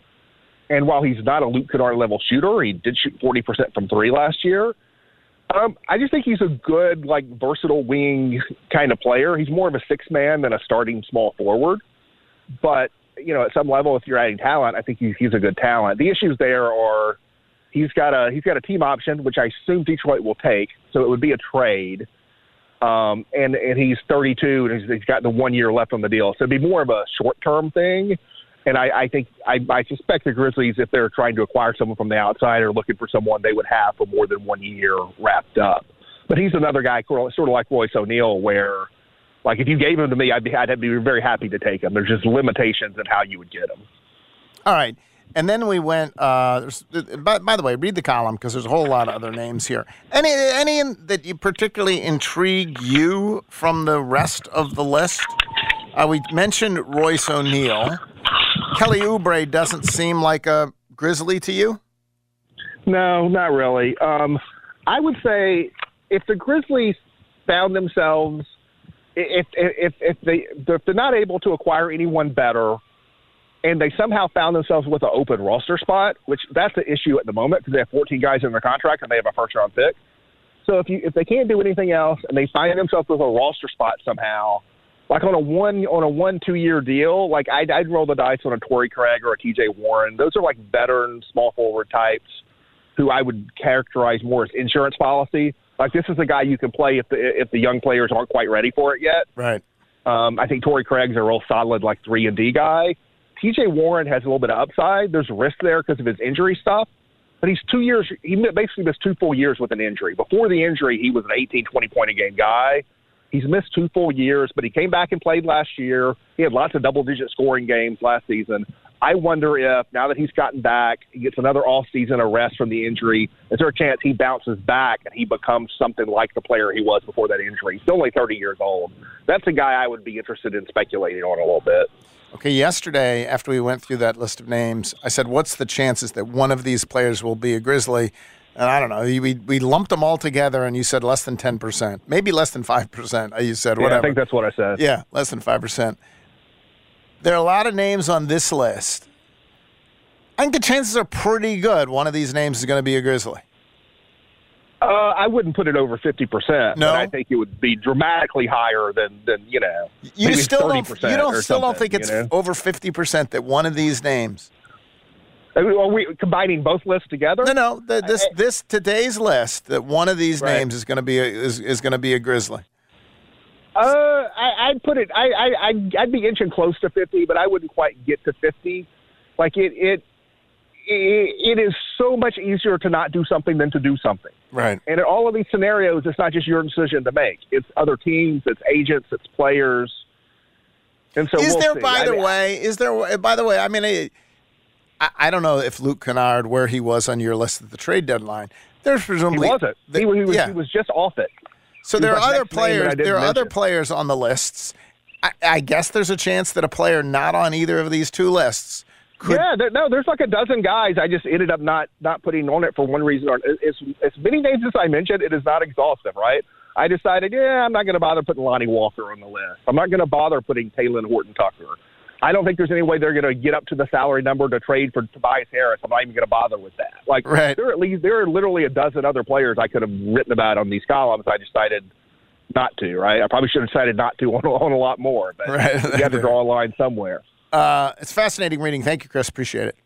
Speaker 16: and while he's not a Luke Kennard level shooter, he did shoot forty percent from three last year. Um, I just think he's a good, like, versatile wing kind of player. He's more of a six man than a starting small forward. But you know, at some level, if you're adding talent, I think he's, he's a good talent. The issues there are he's got a he's got a team option, which I assume Detroit will take. So it would be a trade. Um, and and he's 32, and he's, he's got the one year left on the deal. So it'd be more of a short term thing. And I, I think I, I suspect the Grizzlies, if they're trying to acquire someone from the outside or looking for someone, they would have for more than one year wrapped up. But he's another guy, sort of like Royce O'Neal, where like if you gave them to me, I'd be I'd be very happy to take them. There's just limitations in how you would get them.
Speaker 2: all right, and then we went. Uh, there's, by, by the way, read the column because there's a whole lot of other names here. Any any that you particularly intrigue you from the rest of the list? Uh, we mentioned Royce O'Neal. Kelly Oubre doesn't seem like a Grizzly to you.
Speaker 16: No, not really. Um, I would say if the Grizzlies found themselves if if if they if they're not able to acquire anyone better, and they somehow found themselves with an open roster spot, which that's the issue at the moment because they have 14 guys in their contract and they have a first round pick. So if you if they can't do anything else and they find themselves with a roster spot somehow, like on a one on a one two year deal, like I'd, I'd roll the dice on a Torrey Craig or a T.J. Warren. Those are like veteran small forward types who I would characterize more as insurance policy. Like this is a guy you can play if the if the young players aren't quite ready for it yet.
Speaker 2: Right.
Speaker 16: Um, I think Torrey Craig's a real solid like three and D guy. T.J. Warren has a little bit of upside. There's risk there because of his injury stuff. But he's two years. He basically missed two full years with an injury. Before the injury, he was an 18, 20 point a game guy. He's missed two full years, but he came back and played last year. He had lots of double digit scoring games last season. I wonder if now that he's gotten back, he gets another off season arrest from the injury. Is there a chance he bounces back and he becomes something like the player he was before that injury? He's only 30 years old. That's a guy I would be interested in speculating on a little bit.
Speaker 2: Okay, yesterday, after we went through that list of names, I said, What's the chances that one of these players will be a Grizzly? And I don't know. We, we lumped them all together, and you said less than 10%, maybe less than 5%. You said
Speaker 16: Yeah,
Speaker 2: whatever.
Speaker 16: I think that's what I said.
Speaker 2: Yeah, less than 5%. There are a lot of names on this list. I think the chances are pretty good one of these names is going to be a Grizzly.
Speaker 16: Uh, I wouldn't put it over 50%.
Speaker 2: No?
Speaker 16: But I think it would be dramatically higher than, than you know,
Speaker 2: You still don't, you don't still don't think it's
Speaker 16: you know?
Speaker 2: over 50% that one of these names.
Speaker 16: Are we combining both lists together?
Speaker 2: No, no. The, this this today's list that one of these
Speaker 16: Right.
Speaker 2: names is going to be a, is is going to be a Grizzly.
Speaker 16: Uh, I, I'd put it. I, I, I'd, I'd be inching close to fifty, but I wouldn't quite get to fifty. Like it, it, it, it is so much easier to not do something than to do something.
Speaker 2: Right.
Speaker 16: And in all of these scenarios, it's not just your decision to make. It's other teams, it's agents, it's players. And so,
Speaker 2: is
Speaker 16: we'll
Speaker 2: there,
Speaker 16: see.
Speaker 2: by
Speaker 16: I
Speaker 2: the
Speaker 16: mean,
Speaker 2: way, is there, by the way, I mean, I, I don't know if Luke Kennard, where he was on your list at the trade deadline. There's
Speaker 16: he
Speaker 2: presumably.
Speaker 16: wasn't.
Speaker 2: the-
Speaker 16: he, was- he was.
Speaker 2: yeah.
Speaker 16: He was just off it.
Speaker 2: So there are other
Speaker 16: next name that I
Speaker 2: players. There are other players on the lists. I, I guess there's a chance that a player not on either of these two lists could.
Speaker 16: yeah, there, no, there's like a dozen guys. I just ended up not not putting on it for one reason or it's as many names as I mentioned. It is not exhaustive, right? I decided, yeah, I'm not going to bother putting Lonnie Walker on the list. I'm not going to bother putting Talen Horton Tucker. I don't think there's any way they're going to get up to the salary number to trade for Tobias Harris. I'm not even going to bother with that. Like,
Speaker 2: Right.
Speaker 16: there are at least there are literally a dozen other players I could have written about on these columns. I decided not to. Right? I probably should have decided not to on, on a lot more, but
Speaker 2: Right.
Speaker 16: you have to draw a line somewhere.
Speaker 2: Uh, it's fascinating reading. Thank you, Chris. Appreciate it.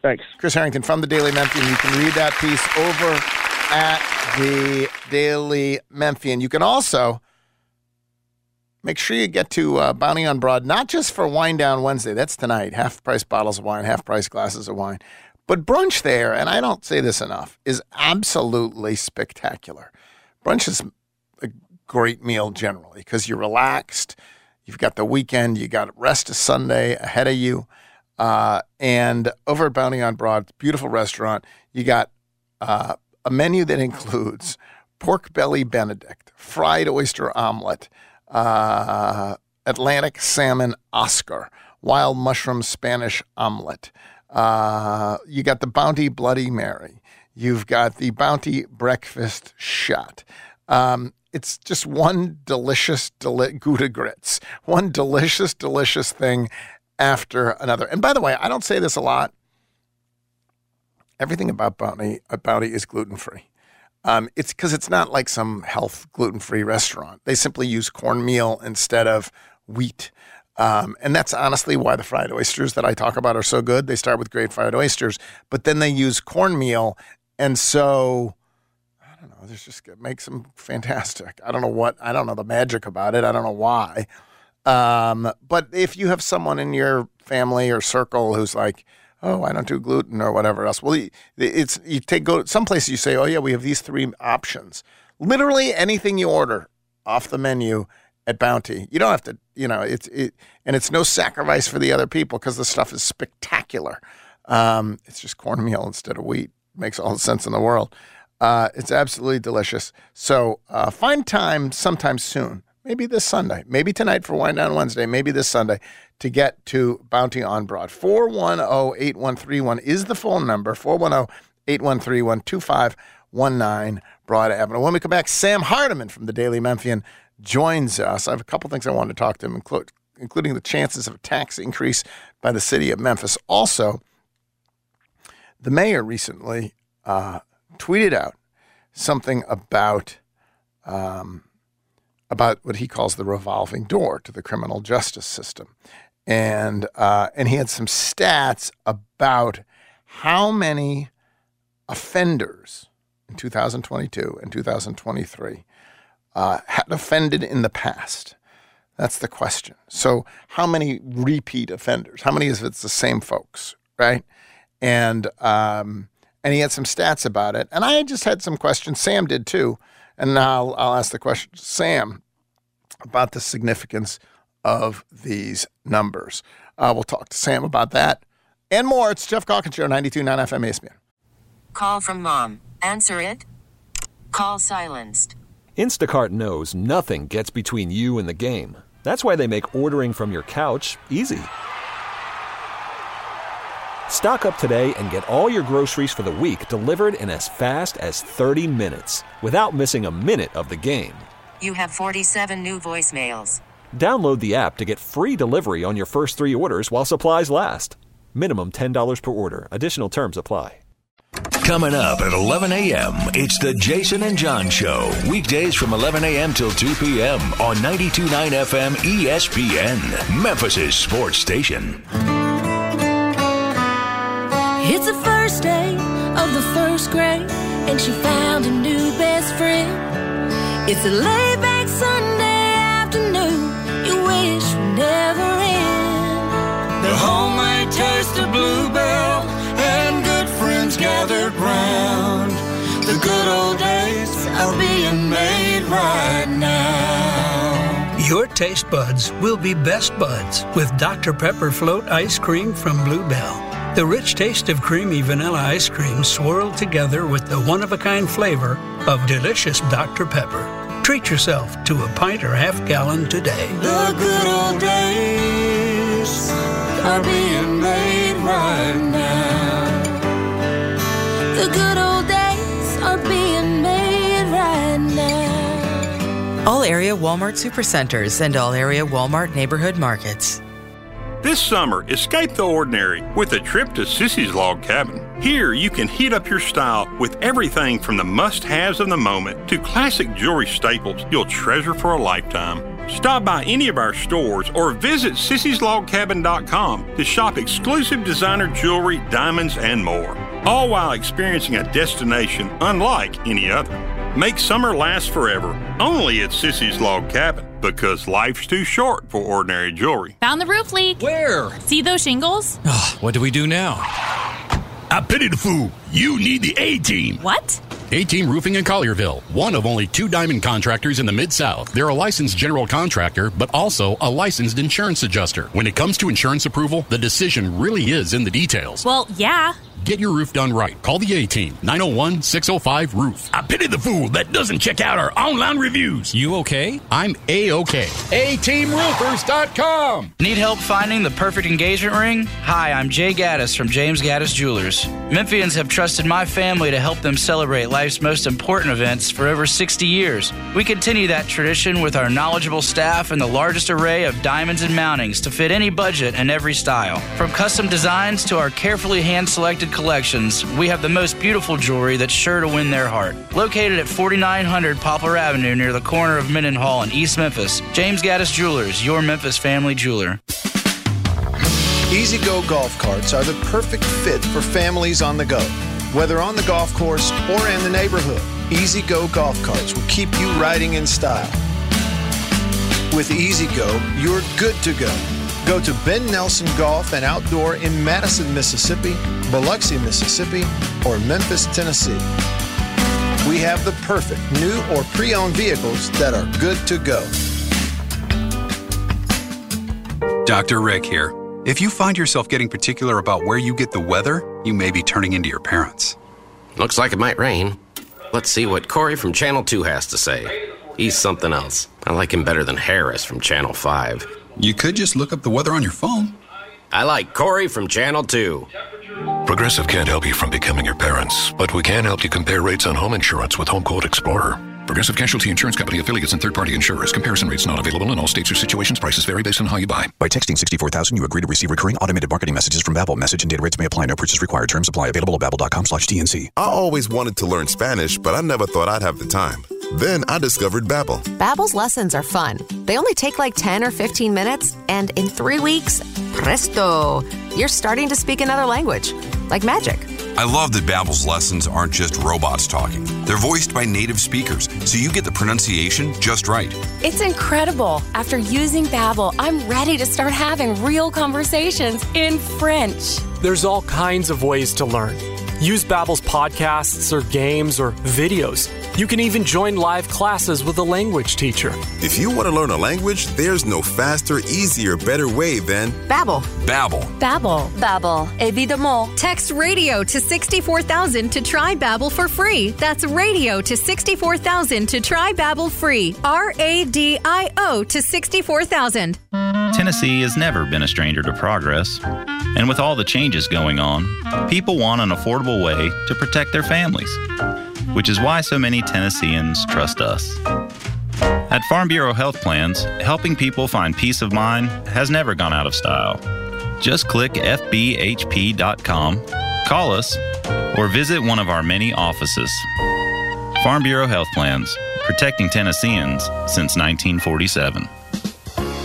Speaker 16: Thanks.
Speaker 2: Chris Herrington from the Daily Memphian. You can read that piece over at the Daily Memphian. You can also make sure you get to uh, Bounty on Broad, not just for Wine Down Wednesday. That's tonight. Half price bottles of wine, half price glasses of wine. But brunch there, and I don't say this enough, is absolutely spectacular. Brunch is a great meal generally because you're relaxed. You've got the weekend, you got rest of Sunday ahead of you. Uh, and over at Bounty on Broad, beautiful restaurant, you got uh, a menu that includes pork belly Benedict, fried oyster omelet, uh, Atlantic salmon Oscar, wild mushroom Spanish omelet. Uh, you got the Bounty Bloody Mary. You've got the Bounty Breakfast Shot. Um, it's just one delicious deli- Gouda grits, one delicious, delicious thing after another. And by the way, I don't say this a lot. Everything about Bounty, uh, Bounty is gluten free. Um, it's because it's not like some health gluten free restaurant. They simply use cornmeal instead of wheat. Um, and that's honestly why the fried oysters that I talk about are so good. They start with great fried oysters, but then they use cornmeal. And so, I don't know, this just makes them fantastic. I don't know what, I don't know the magic about it. I don't know why. Um, but if you have someone in your family or circle who's like, oh, I don't do gluten or whatever else, well, it's you take go some places you say, oh yeah, we have these three options. Literally anything you order off the menu at Bounty, you don't have to, you know, it's it, and it's no sacrifice for the other people because the stuff is spectacular. Um, it's just cornmeal instead of wheat. Makes all the sense in the world. Uh, it's absolutely delicious. So uh, find time sometime soon, maybe this Sunday, maybe tonight for Wine Down Wednesday, maybe this Sunday, to get to Bounty on Broad. 410 8131 is the phone number 410 813 1219 Broad Avenue. When we come back, Sam Hardiman from the Daily Memphian joins us. I have a couple things I wanted to talk to him, including the chances of a tax increase by the city of Memphis. Also, the mayor recently uh, tweeted out something about um, about what he calls the revolving door to the criminal justice system, and uh, and he had some stats about how many offenders in 2022 and 2023 uh, had offended in the past. That's the question. So, how many repeat offenders? How many is it's the same folks, right? And um, and he had some stats about it. And I just had some questions. Sam did too. And now I'll, I'll ask the question, Sam, about the significance of these numbers. Uh, we'll talk to Sam about that and more. It's Geoff Calkins Show, 92.9 FM ESPN.
Speaker 17: Call from mom. Answer it. Call silenced.
Speaker 18: Instacart knows nothing gets between you and the game. That's why they make ordering from your couch easy. Stock up today and get all your groceries for the week delivered in as fast as 30 minutes without missing a minute of the game.
Speaker 17: You have 47 new voicemails.
Speaker 18: Download the app to get free delivery on your first three orders while supplies last. Minimum $10 per order. Additional terms apply.
Speaker 15: Coming up at 11 a.m., it's the Jason and John Show. Weekdays from 11 a.m. till 2 p.m. on 92.9 FM ESPN, Memphis' sports station.
Speaker 19: It's the first day of the first grade, and she found a new best friend. It's a laid back Sunday afternoon, you wish would never end.
Speaker 3: The homemade taste of bluebell and good friends gathered round. The good old days are being made right now.
Speaker 20: Your taste buds will be best buds with Dr. Pepper Float Ice Cream from Bluebell. The rich taste of creamy vanilla ice cream swirled together with the one of a kind flavor of delicious Dr. Pepper. Treat yourself to a pint or half gallon today.
Speaker 3: The good old days are being made right now.
Speaker 19: The good old days are being made right now.
Speaker 21: All area Walmart supercenters and all area Walmart neighborhood markets.
Speaker 22: This summer, escape the ordinary with a trip to Sissy's Log Cabin. Here, you can heat up your style with everything from the must haves of the moment to classic jewelry staples you'll treasure for a lifetime. Stop by any of our stores or visit sissyslogcabin.com to shop exclusive designer jewelry, diamonds, and more. All while experiencing a destination unlike any other. Make summer last forever, only at Sissy's Log Cabin, because life's too short for ordinary jewelry.
Speaker 23: Found the roof leak.
Speaker 24: Where?
Speaker 23: See those shingles?
Speaker 24: Ugh, What do we do now?
Speaker 25: I pity the fool. You need the A team.
Speaker 23: What?
Speaker 25: A Team Roofing in Collierville, one of only two diamond contractors in the Mid South. They're a licensed general contractor, but also a licensed insurance adjuster. When it comes to insurance approval, the decision really is in the details.
Speaker 23: Well, yeah.
Speaker 25: Get your roof done right. Call the A Team, 901 605 Roof. I pity the fool that doesn't check out our online reviews.
Speaker 24: You okay?
Speaker 25: I'm A OK. A ATeamRoofers.com.
Speaker 26: Need help finding the perfect engagement ring? Hi, I'm Jay Gaddis from James Gaddis Jewelers. Memphians have trusted my family to help them celebrate life's most important events for over 60 years. We continue that tradition with our knowledgeable staff and the largest array of diamonds and mountings to fit any budget and every style. From custom designs to our carefully hand selected collections, we have the most beautiful jewelry that's sure to win their heart. Located at 4900 Poplar Avenue near the corner of Mendenhall in East Memphis, James Gaddis Jewelers, your Memphis family jeweler.
Speaker 27: Easy Go golf carts are the perfect fit for families on the go. Whether on the golf course or in the neighborhood, Easy Go golf carts will keep you riding in style. With Easy Go, you're good to go. Go to Ben Nelson Golf and Outdoor in Madison, Mississippi, Biloxi, Mississippi, or Memphis, Tennessee. We have the perfect new or pre owned vehicles that are good to go.
Speaker 28: Dr. Rick here. If you find yourself getting particular about where you get the weather, you may be turning into your parents.
Speaker 29: Looks like it might rain. Let's see what Corey from Channel 2 has to say. He's something else. I like him better than Harris from Channel 5.
Speaker 28: You could just look up the weather on your phone.
Speaker 29: I like Corey from Channel 2.
Speaker 15: Progressive can't help you from becoming your parents, but we can help you compare rates on home insurance with Home Quote Explorer.
Speaker 11: Progressive Casualty Insurance Company affiliates and third-party insurers. Comparison rates not available in all states or situations. Prices vary based on how you buy.
Speaker 30: By texting 64000, you agree to receive recurring automated marketing messages from Babbel. Message and data rates may apply. No purchase required. Terms apply. Available at babbel.com slash TNC.
Speaker 31: I always wanted to learn Spanish, but I never thought I'd have the time. Then I discovered Babbel.
Speaker 32: Babbel's lessons are fun. They only take like 10 or 15 minutes, and in three weeks, presto, you're starting to speak another language. Like magic.
Speaker 33: I love that Babbel's lessons aren't just robots talking. They're voiced by native speakers, so you get the pronunciation just right.
Speaker 32: It's incredible. After using Babbel, I'm ready to start having real conversations in French.
Speaker 34: There's all kinds of ways to learn. Use Babbel's podcasts or games or videos. You can even join live classes with a language teacher.
Speaker 31: If you want to learn a language, there's no faster, easier, better way than
Speaker 32: Babbel.
Speaker 33: Babbel.
Speaker 32: Babbel.
Speaker 35: Babbel. Évidemment. Text radio to 64000 to try Babbel for free. That's radio to 64000 to try Babbel free. R A D I O to 64000.
Speaker 36: Tennessee has never been a stranger to progress. And with all the changes going on, people want an affordable way to protect their families, which is why so many Tennesseans trust us. At Farm Bureau Health Plans, helping people find peace of mind has never gone out of style. Just click FBHP.com, call us, or visit one of our many offices. Farm Bureau Health Plans, protecting Tennesseans since 1947.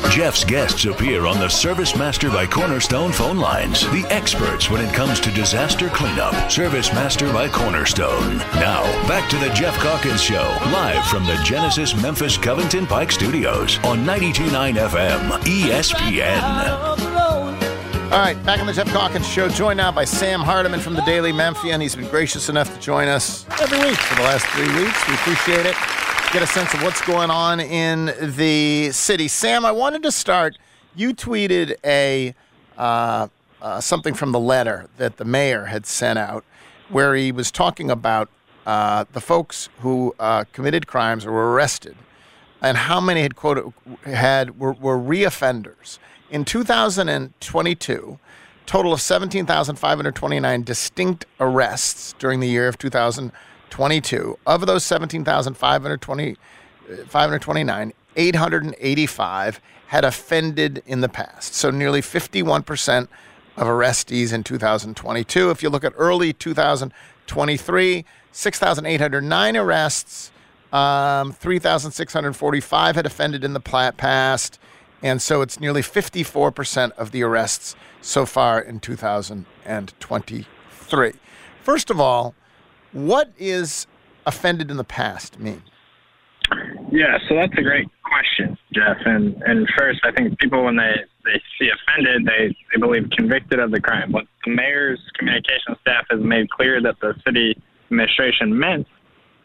Speaker 15: Geoff's guests appear on the Service Master by Cornerstone phone lines. The experts when it comes to disaster cleanup. Service Master by Cornerstone. Now, back to the Geoff Calkins Show, live from the Genesis Memphis Covington Pike Studios on 92.9 FM, ESPN.
Speaker 2: All right, back on the Geoff Calkins Show, joined now by Sam Hardiman from the Daily Memphian. He's been gracious enough to join us every week for the last three weeks. We appreciate it. Get a sense of what's going on in the city. Sam, I wanted to start. You tweeted a uh, uh, something from the letter that the mayor had sent out, where he was talking about uh, the folks who uh, committed crimes or were arrested, and how many had quoted had were, were reoffenders. In 2022, total of 17,529 distinct arrests during the year of 2022. Of those 17,520 529, 885 had offended in the past. So nearly 51% of arrestees in 2022. If you look at early 2023, 6,809 arrests, um, 3,645 had offended in the past, and so it's nearly 54% of the arrests so far in 2023. First of all, what is offended in the past mean?
Speaker 23: Yeah, so that's a great question, Geoff. And and first, I think people when they they see offended, they they believe convicted of the crime. What the mayor's communication staff has made clear that the city administration meant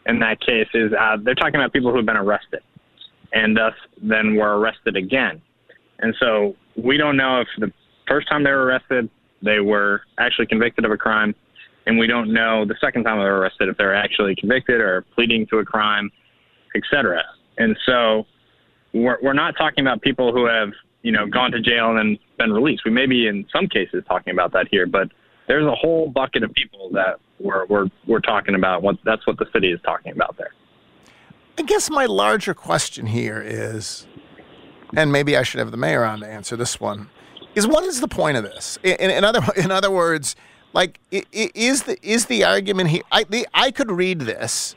Speaker 23: in that case is uh, they're talking about people who have been arrested and thus then were arrested again. And so we don't know if the first time they were arrested they were actually convicted of a crime, and we don't know the second time they're arrested if they're actually convicted or pleading to a crime etc. And so we're, we're not talking about people who have, you know, gone to jail and then been released. We may be in some cases talking about that here, but there's a whole bucket of people that we're, we're, we're talking about. What That's what the city is talking about there.
Speaker 2: I guess my larger question here is, and maybe I should have the mayor on to answer this one, is what is the point of this? In, in other in other words, like is the is the argument here? I the, I could read this,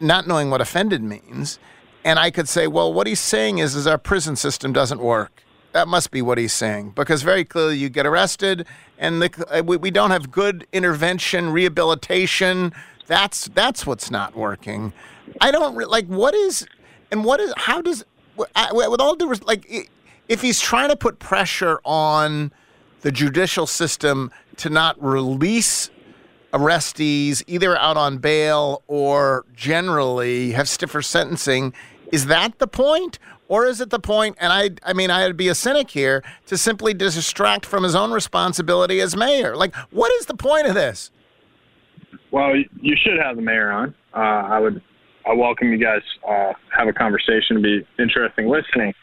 Speaker 2: not knowing what offended means, and I could say, well, what he's saying is is our prison system doesn't work. That must be what he's saying because very clearly you get arrested and the, uh, we, we don't have good intervention, rehabilitation. That's that's what's not working. I don't re- like what is and what is how does I- with all due like if he's trying to put pressure on the judicial system to not release arrestees either out on bail or generally have stiffer sentencing is that the point or is it the point and i i mean i'd be a cynic here to simply distract from his own responsibility as mayor like what is the point of this
Speaker 23: Well, you should have the mayor on. Uh, I would, I welcome you guys uh, have a conversation. It'd be interesting listening.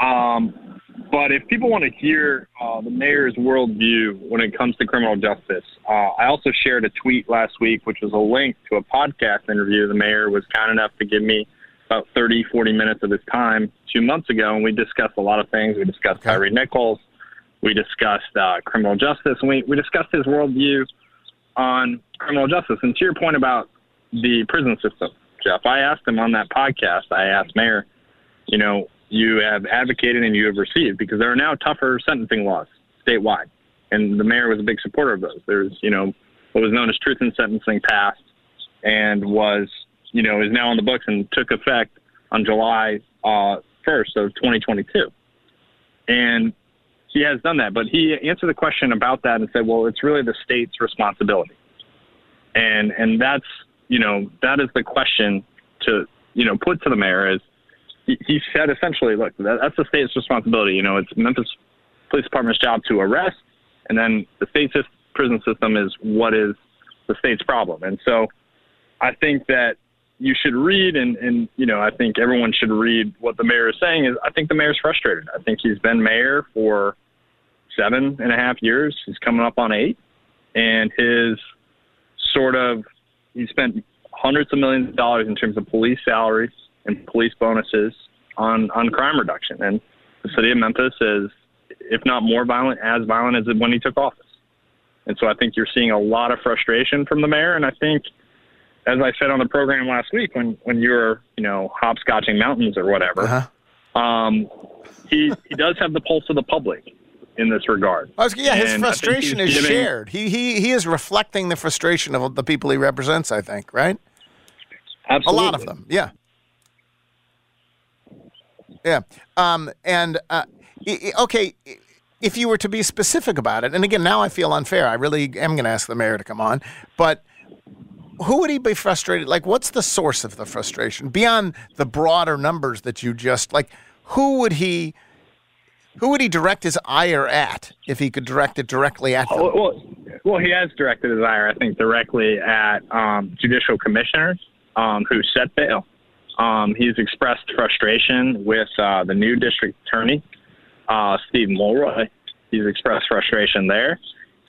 Speaker 23: Um, but if people want to hear uh, the mayor's worldview when it comes to criminal justice, uh, I also shared a tweet last week, which was a link to a podcast interview the mayor was kind enough to give me about 30, 40 minutes of his time two months ago, and we discussed a lot of things. We discussed Tyre Nichols. We discussed uh, criminal justice, and we, we discussed his worldview on criminal justice. And to your point about the prison system, Geoff, I asked him on that podcast, I asked Mayor, you know, you have advocated and you have received because there are now tougher sentencing laws statewide. And the mayor was a big supporter of those. There's, you know, what was known as truth in sentencing passed and was, you know, is now on the books and took effect on July uh, 1st of 2022. And he has done that, but he answered the question about that and said, well, it's really the state's responsibility. And, and that's, you know, that is the question to, you know, put to the mayor is he, said essentially, look, that, that's the state's responsibility. You know, it's Memphis Police Department's job to arrest, and then the state's prison system is what is the state's problem. And so I think that you should read, and, and you know, I think everyone should read what the mayor is saying. Is I think the mayor's frustrated. I think he's been mayor for seven and a half years. He's coming up on eight, and his sort of he spent hundreds of millions of dollars in terms of police salaries and police bonuses on on crime reduction. And the city of Memphis is, if not more violent, as violent as it when he took office. And so I think you're seeing a lot of frustration from the mayor. And I think, as I said on the program last week, when when you were you know hopscotching mountains or whatever,
Speaker 2: Uh-huh.
Speaker 23: um, he he does have the pulse of the public in this regard.
Speaker 2: I was, yeah, his
Speaker 23: And I
Speaker 2: frustration is
Speaker 23: giving-
Speaker 2: shared. He he he is reflecting the frustration of the people he represents. I think, right?
Speaker 23: Absolutely.
Speaker 2: A lot of them. Yeah. Yeah. Um, and uh, okay, if you were to be specific about it, and again, now I feel unfair. I really am going to ask the mayor to come on, but who would he be frustrated? Like, what's the source of the frustration beyond the broader numbers that you just like? Who would he? Who would he direct his ire at if he could direct it directly at them?
Speaker 23: Well, well, he has directed his ire, I think, directly at um, judicial commissioners um, who set bail. Um, he's expressed frustration with uh, the new district attorney, uh, Steve Mulroy. He's expressed frustration there.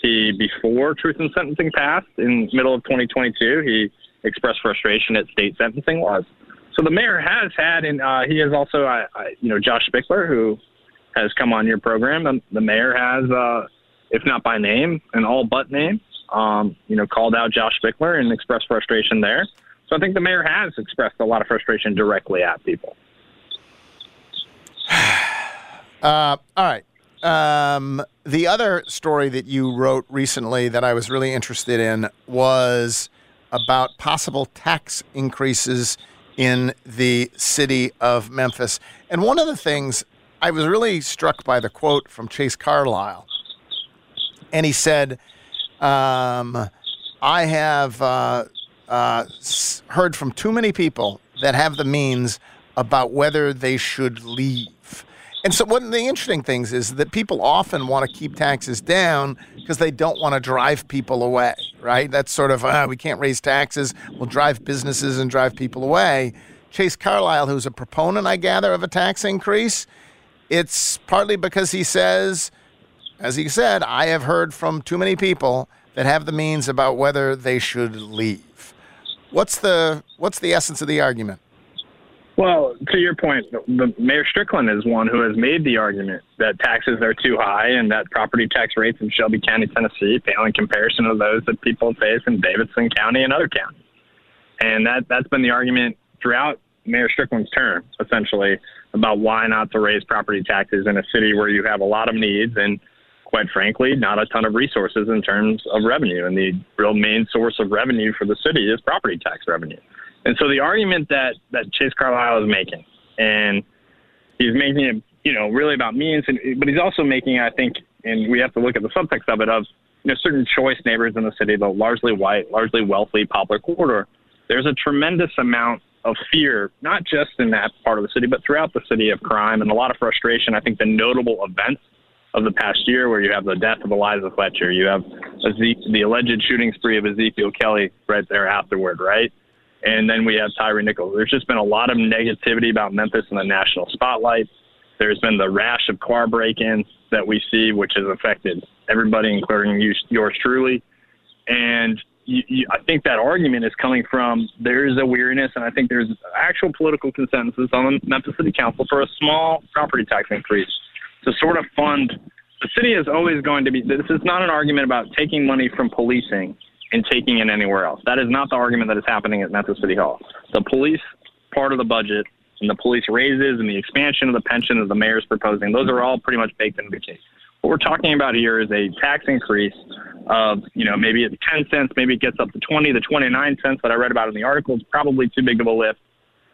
Speaker 23: He, before truth in sentencing passed in middle of 2022, he expressed frustration at state sentencing laws. So the mayor has had, and uh, he has also, uh, uh, you know, Josh Spickler, who has come on your program. The, the mayor has, uh, if not by name, an all but name, um, you know, called out Josh Spickler and expressed frustration there. So I think the mayor has expressed a lot of frustration directly at people.
Speaker 2: Uh, all right. Um, the other story that you wrote recently that I was really interested in was about possible tax increases in the city of Memphis. And one of the things I was really struck by the quote from Chase Carlisle. And he said, um, I have uh, uh, heard from too many people that have the means about whether they should leave. And so, one of the interesting things is that people often want to keep taxes down because they don't want to drive people away, right? That's sort of, ah, we can't raise taxes, we'll drive businesses and drive people away. Chase Carlisle, who's a proponent, I gather, of a tax increase, it's partly because he says, as he said, I have heard from too many people that have the means about whether they should leave. What's the what's the essence of the argument?
Speaker 23: Well, to your point, the Mayor Strickland is one who has made the argument that taxes are too high and that property tax rates in Shelby County, Tennessee, pale in comparison to those that people face in Davidson County and other counties. And that that's been the argument throughout Mayor Strickland's term, essentially, about why not to raise property taxes in a city where you have a lot of needs and, quite frankly, not a ton of resources in terms of revenue. And the real main source of revenue for the city is property tax revenue. And so the argument that, that Chase Carlisle is making, and he's making it, you know, really about means, but he's also making, I think, and we have to look at the subtext of it, of, you know, certain choice neighbors in the city, the largely white, largely wealthy Poplar Quarter, There's a tremendous amount of fear, not just in that part of the city, but throughout the city of crime and a lot of frustration. I think the notable events of the past year, where you have the death of Eliza Fletcher, you have the alleged shooting spree of Ezekiel Kelly right there afterward, right? And then we have Tyre Nichols. There's just been a lot of negativity about Memphis in the national spotlight. There's been the rash of car break-ins that we see, which has affected everybody, including you, yours truly. And you, you, I think that argument is coming from there is a weariness, and I think there's actual political consensus on the Memphis City Council for a small property tax increase to sort of fund. The city is always going to be. This is not an argument about taking money from policing and taking it anywhere else. That is not the argument that is happening at Memphis City Hall. The police part of the budget and the police raises and the expansion of the pension that the mayor is proposing, those are all pretty much baked into the case. What we're talking about here is a tax increase of, you know, maybe it's 10 cents, maybe it gets up to 20 to 29 cents that I read about in the article. It's probably too big of a lift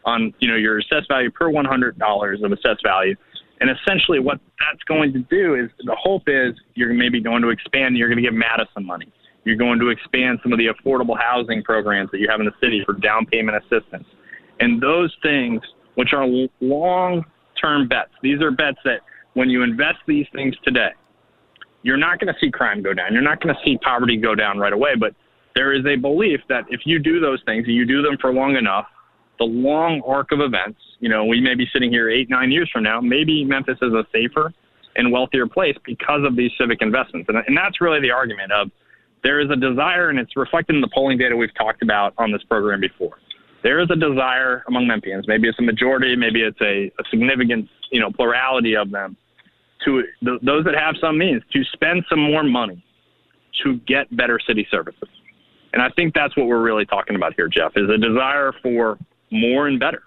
Speaker 23: on, you know, your assessed value per $100 of assessed value. And essentially what that's going to do is the hope is you're maybe going to expand, you're going to give Madison money. You're going to expand some of the affordable housing programs that you have in the city for down payment assistance. And those things, which are long term bets, these are bets that when you invest these things today, you're not going to see crime go down. You're not going to see poverty go down right away. But there is a belief that if you do those things and you do them for long enough, the long arc of events, you know, we may be sitting here eight, nine years from now, maybe Memphis is a safer and wealthier place because of these civic investments. And, and that's really the argument of there is a desire, and it's reflected in the polling data we've talked about on this program before. There is a desire among Memphians, maybe it's a majority, maybe it's a, a significant, you know, plurality of them, to th- those that have some means to spend some more money to get better city services. And I think that's what we're really talking about here, Geoff, is a desire for more and better.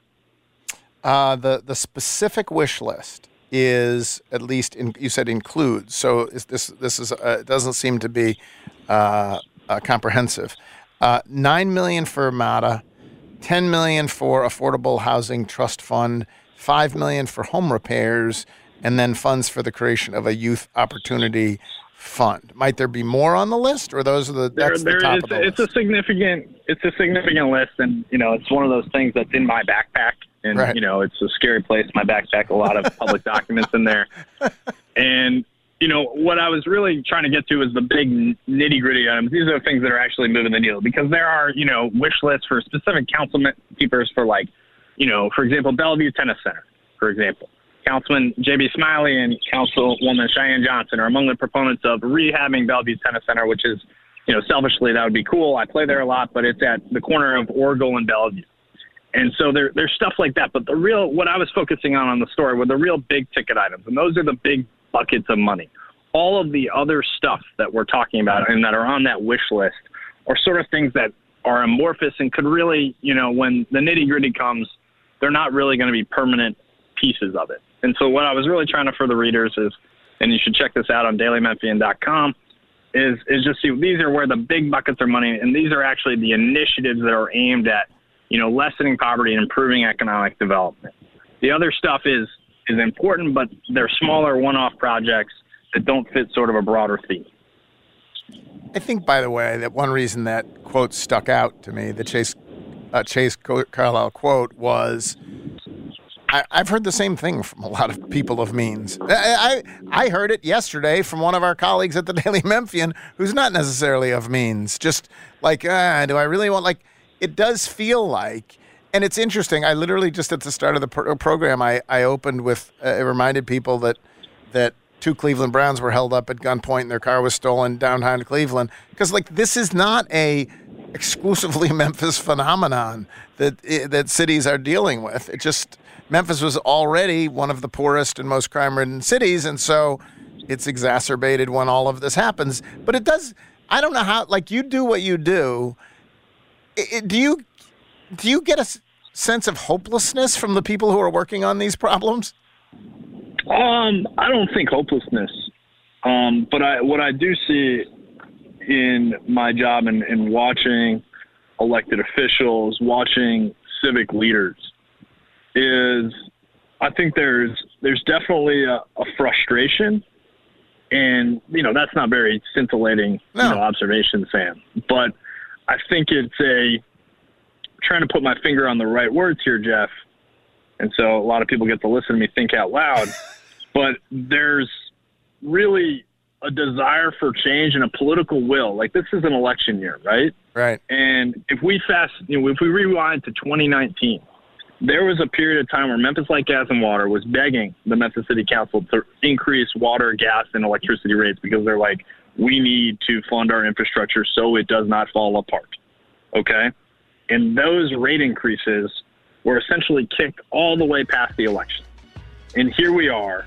Speaker 2: Uh, the the specific wish list is at least in, you said includes. So is this this is uh, doesn't seem to be uh, uh, comprehensive. Uh, Nine million for MATA, ten million for Affordable Housing Trust Fund, five million for home repairs, and then funds for the creation of a youth opportunity fund. Might there be more on the list, or those are the that's
Speaker 23: there,
Speaker 2: the top
Speaker 23: is,
Speaker 2: of the
Speaker 23: it's
Speaker 2: list?
Speaker 23: a significant it's a significant list, and you know it's one of those things that's in my backpack, and
Speaker 2: Right.
Speaker 23: you know it's a scary place. My backpack, a lot of public documents in there, and you know what I was really trying to get to is the big nitty gritty items. These are the things that are actually moving the needle because there are you know wish lists for specific council keepers for like you know for example Bellevue Tennis Center, for example. Councilman J.B. Smiley and Councilwoman Cheyenne Johnson are among the proponents of rehabbing Bellevue Tennis Center, which is, you know, selfishly that would be cool. I play there a lot, but it's at the corner of Orgel and Bellevue. And so there, there's stuff like that. But the real, what I was focusing on on the story were the real big ticket items, and those are the big buckets of money. All of the other stuff that we're talking about and that are on that wish list are sort of things that are amorphous and could really, you know, when the nitty gritty comes, they're not really going to be permanent pieces of it. And so what I was really trying to for the readers is, and you should check this out on dailymemphian.com, is is just see these are where the big buckets are money, and these are actually the initiatives that are aimed at, you know, lessening poverty and improving economic development. The other stuff is is important, but they're smaller one-off projects that don't fit sort of a broader theme.
Speaker 2: I think, by the way, that one reason that quote stuck out to me, the Chase uh, Chase Carlisle quote, was I, I've heard the same thing from a lot of people of means. I, I I heard it yesterday from one of our colleagues at the Daily Memphian, who's not necessarily of means. Just like, ah, do I really want? Like, it does feel like. And it's interesting. I literally just at the start of the pro- program, I, I opened with uh, it reminded people that that two Cleveland Browns were held up at gunpoint and their car was stolen downtown Cleveland because like this is not a exclusively Memphis phenomenon that that cities are dealing with. It just Memphis was already one of the poorest and most crime-ridden cities, and so it's exacerbated when all of this happens. But it does. I don't know how. Like you do what you do. I- I- do you do you get a sense of hopelessness from the people who are working on these problems?
Speaker 23: Um, I don't think hopelessness. Um, but I what I do see in my job and in watching elected officials, watching civic leaders, is I think there's there's definitely a, a frustration, and you know that's not very scintillating you know, observation, Sam. But I think it's a trying to put my finger on the right words here, Geoff. And so a lot of people get to listen to me think out loud. but there's really a desire for change and a political will. Like this is an election year, right?
Speaker 2: Right.
Speaker 23: And if we fast, you know, if we rewind to 2019, there was a period of time where Memphis Light Gas and Water was begging the Memphis City Council to increase water, gas, and electricity rates because they're like, we need to fund our infrastructure so it does not fall apart. Okay? And those rate increases were essentially kicked all the way past the election. And here we are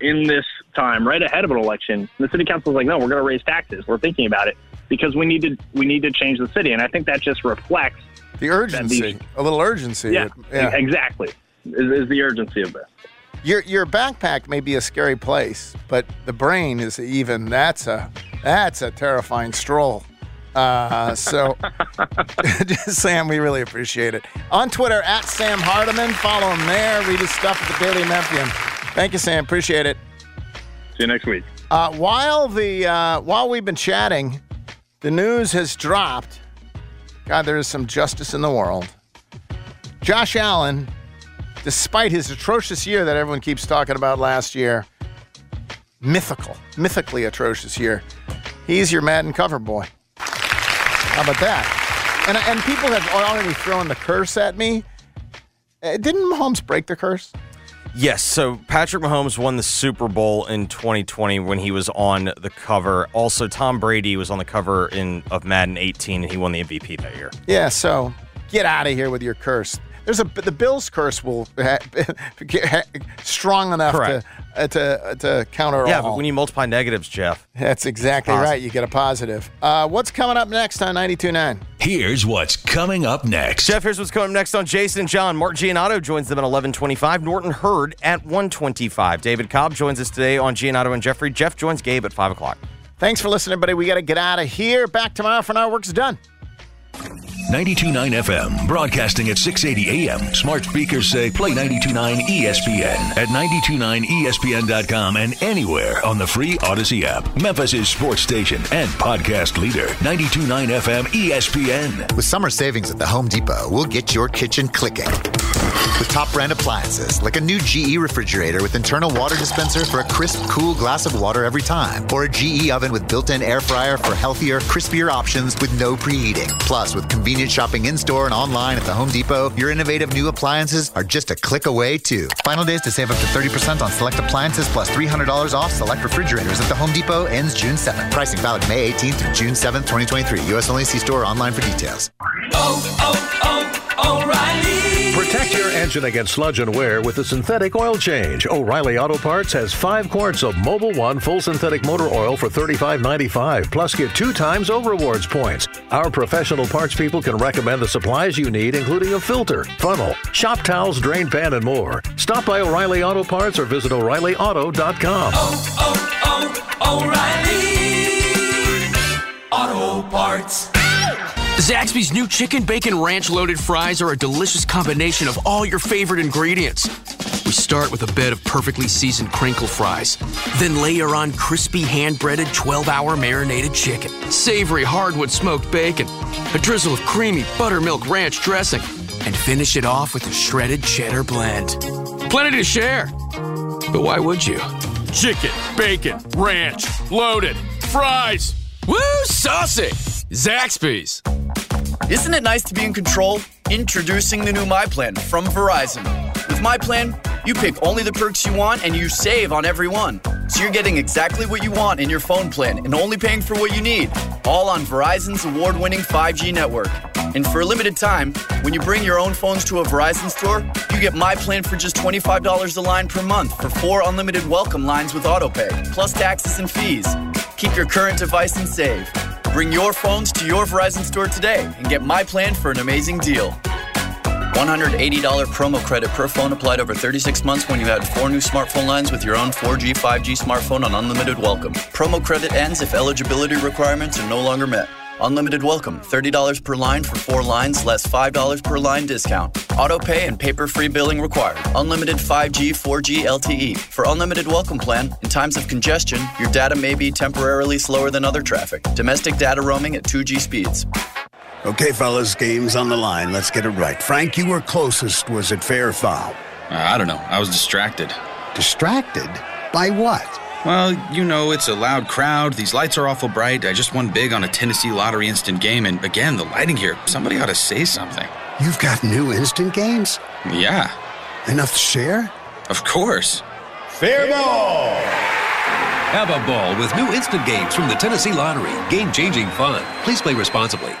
Speaker 23: in this time, right ahead of an election. The city council is like, no, we're going to raise taxes. We're thinking about it because we need to we need to change the city. And I think that just reflects
Speaker 2: the urgency, a little urgency.
Speaker 23: Yeah,
Speaker 2: yeah.
Speaker 23: exactly. Is, is the urgency of this.
Speaker 2: Your your backpack may be a scary place, but the brain is even. That's a that's a terrifying stroll. Uh, so, Sam, we really appreciate it. On Twitter at Sam Hardiman, follow him there. Read his stuff at the Daily Memphian. Thank you, Sam. Appreciate it.
Speaker 23: See you next week.
Speaker 2: Uh, while the uh, while we've been chatting, the news has dropped. God, there is some justice in the world. Josh Allen, despite his atrocious year that everyone keeps talking about last year, mythical, mythically atrocious year, he's your Madden cover boy. How about that? And and people have already thrown the curse at me. Uh, didn't Mahomes break the curse?
Speaker 4: Yes. So Patrick Mahomes won the Super Bowl in 2020 when he was on the cover. Also, Tom Brady was on the cover in of Madden 18 and he won the MVP that year.
Speaker 2: Yeah. So get out of here with your curse. There's a the Bills curse will ha, get strong enough
Speaker 4: Correct.
Speaker 2: to uh, to to counter
Speaker 4: Yeah,
Speaker 2: all.
Speaker 4: but when you multiply negatives, Geoff.
Speaker 2: That's exactly
Speaker 4: Positive.
Speaker 2: right. You get a positive. Uh, what's coming up next on 92.9?
Speaker 15: Here's what's coming up next.
Speaker 4: Geoff, here's what's coming up next on Jason and John. Mark Giannotto joins them at 1125. Norton Hurd at 125. David Cobb joins us today on Giannotto and Jeffrey. Geoff joins Gabe at 5 o'clock.
Speaker 2: Thanks for listening, everybody. We got to get out of here. Back tomorrow for our work's done.
Speaker 15: 92.9 FM, broadcasting at 680 AM. Smart speakers say play 92.9 ESPN at 929ESPN.com and anywhere on the free Audacy app. Memphis' sports station and podcast leader. 92.9 FM ESPN.
Speaker 37: With summer savings at the Home Depot, we'll get your kitchen clicking. With top brand appliances like a new GE refrigerator with internal water dispenser for a crisp, cool glass of water every time, or a GE oven with built in air fryer for healthier, crispier options with no preheating. Plus, with convenient shopping in store and online at the Home Depot, your innovative new appliances are just a click away, too. Final days to save up to 30% on select appliances plus $300 off select refrigerators at the Home Depot ends June 7th. Pricing valid May 18th through June 7th, 2023. U.S. only see store or online for details.
Speaker 38: Oh, oh, oh, Protect your engine against sludge and wear with the synthetic oil change. O'Reilly Auto Parts has five quarts of Mobil One full synthetic motor oil for $35.95. Plus, get two times O Rewards points. Our professional parts people can recommend the supplies you need, including a filter, funnel, shop towels, drain pan, and more. Stop by O'Reilly Auto Parts or visit O'ReillyAuto.com.
Speaker 3: Oh, oh, oh, O'Reilly Auto Parts. Zaxby's new chicken bacon ranch loaded fries are a delicious combination of all your favorite ingredients. We start with a bed of perfectly seasoned crinkle fries, then layer on crispy hand breaded 12 hour marinated chicken, savory hardwood smoked bacon, a drizzle of creamy buttermilk ranch dressing, and finish it off with a shredded cheddar blend. Plenty to share. But why would you? Chicken, bacon, ranch, loaded, fries. Woo, saucy! Zaxby's.
Speaker 39: Isn't it nice to be in control? Introducing the new My Plan from Verizon. With My Plan, you pick only the perks you want and you save on every one. So you're getting exactly what you want in your phone plan and only paying for what you need. All on Verizon's award winning 5G network. And for a limited time, when you bring your own phones to a Verizon store, you get My Plan for just $25 a line per month for four unlimited welcome lines with AutoPay, plus taxes and fees. Keep your current device and save. Bring your phones to your Verizon store today and get My Plan for an amazing deal. $180 promo credit per phone applied over 36 months when you add four new smartphone lines with your own 4G, 5G smartphone on unlimited welcome. Promo credit ends if eligibility requirements are no longer met. Unlimited welcome, $30 per line for four lines, less $5 per line discount. Auto pay and paper free billing required. Unlimited 5G, 4G LTE. For unlimited welcome plan, in times of congestion, your data may be temporarily slower than other traffic. Domestic data roaming at 2G speeds.
Speaker 5: Okay, fellas, game's on the line. Let's get it right. Frank, you were closest. Was it fair or foul?
Speaker 40: Uh, I don't know. I was distracted.
Speaker 5: Distracted? By what?
Speaker 40: Well, you know, it's a loud crowd. These lights are awful bright. I just won big on a Tennessee lottery instant game. And again, the lighting here, somebody ought to say something.
Speaker 5: You've got new instant games?
Speaker 40: Yeah.
Speaker 5: Enough to share?
Speaker 40: Of course.
Speaker 5: Fair ball!
Speaker 41: Have a ball with new instant games from the Tennessee Lottery. Game changing fun. Please play responsibly.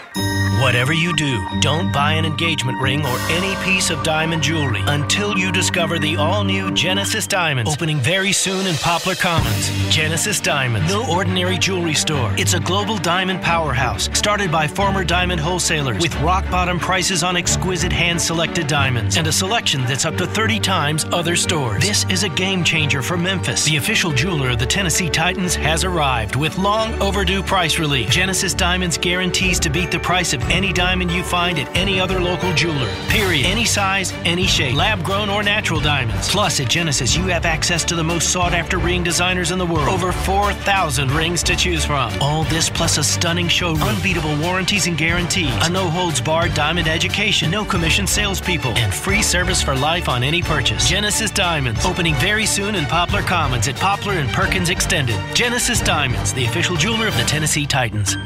Speaker 42: Whatever you do, don't buy an engagement ring or any piece of diamond jewelry until you discover the all new Genesis Diamonds, opening very soon in Poplar Commons. Genesis Diamonds, no ordinary jewelry store. It's a global diamond powerhouse started by former diamond wholesalers with rock bottom prices on exquisite hand selected diamonds and a selection that's up to 30 times other stores. This is a game changer for Memphis. The official jeweler of the Tennessee Titans has arrived with long overdue price relief. Genesis Diamonds guarantees to beat the price of any diamond you find at any other local jeweler. Period. Any size, any shape, lab grown or natural diamonds. Plus, at Genesis, you have access to the most sought after ring designers in the world. Over 4,000 rings to choose from. All this plus a stunning showroom, unbeatable warranties and guarantees, a no holds barred diamond education, no commission salespeople, and free service for life on any purchase. Genesis Diamonds, opening very soon in Poplar Commons at Poplar and Perkins Extended. Genesis Diamonds, the official jeweler of the Tennessee Titans.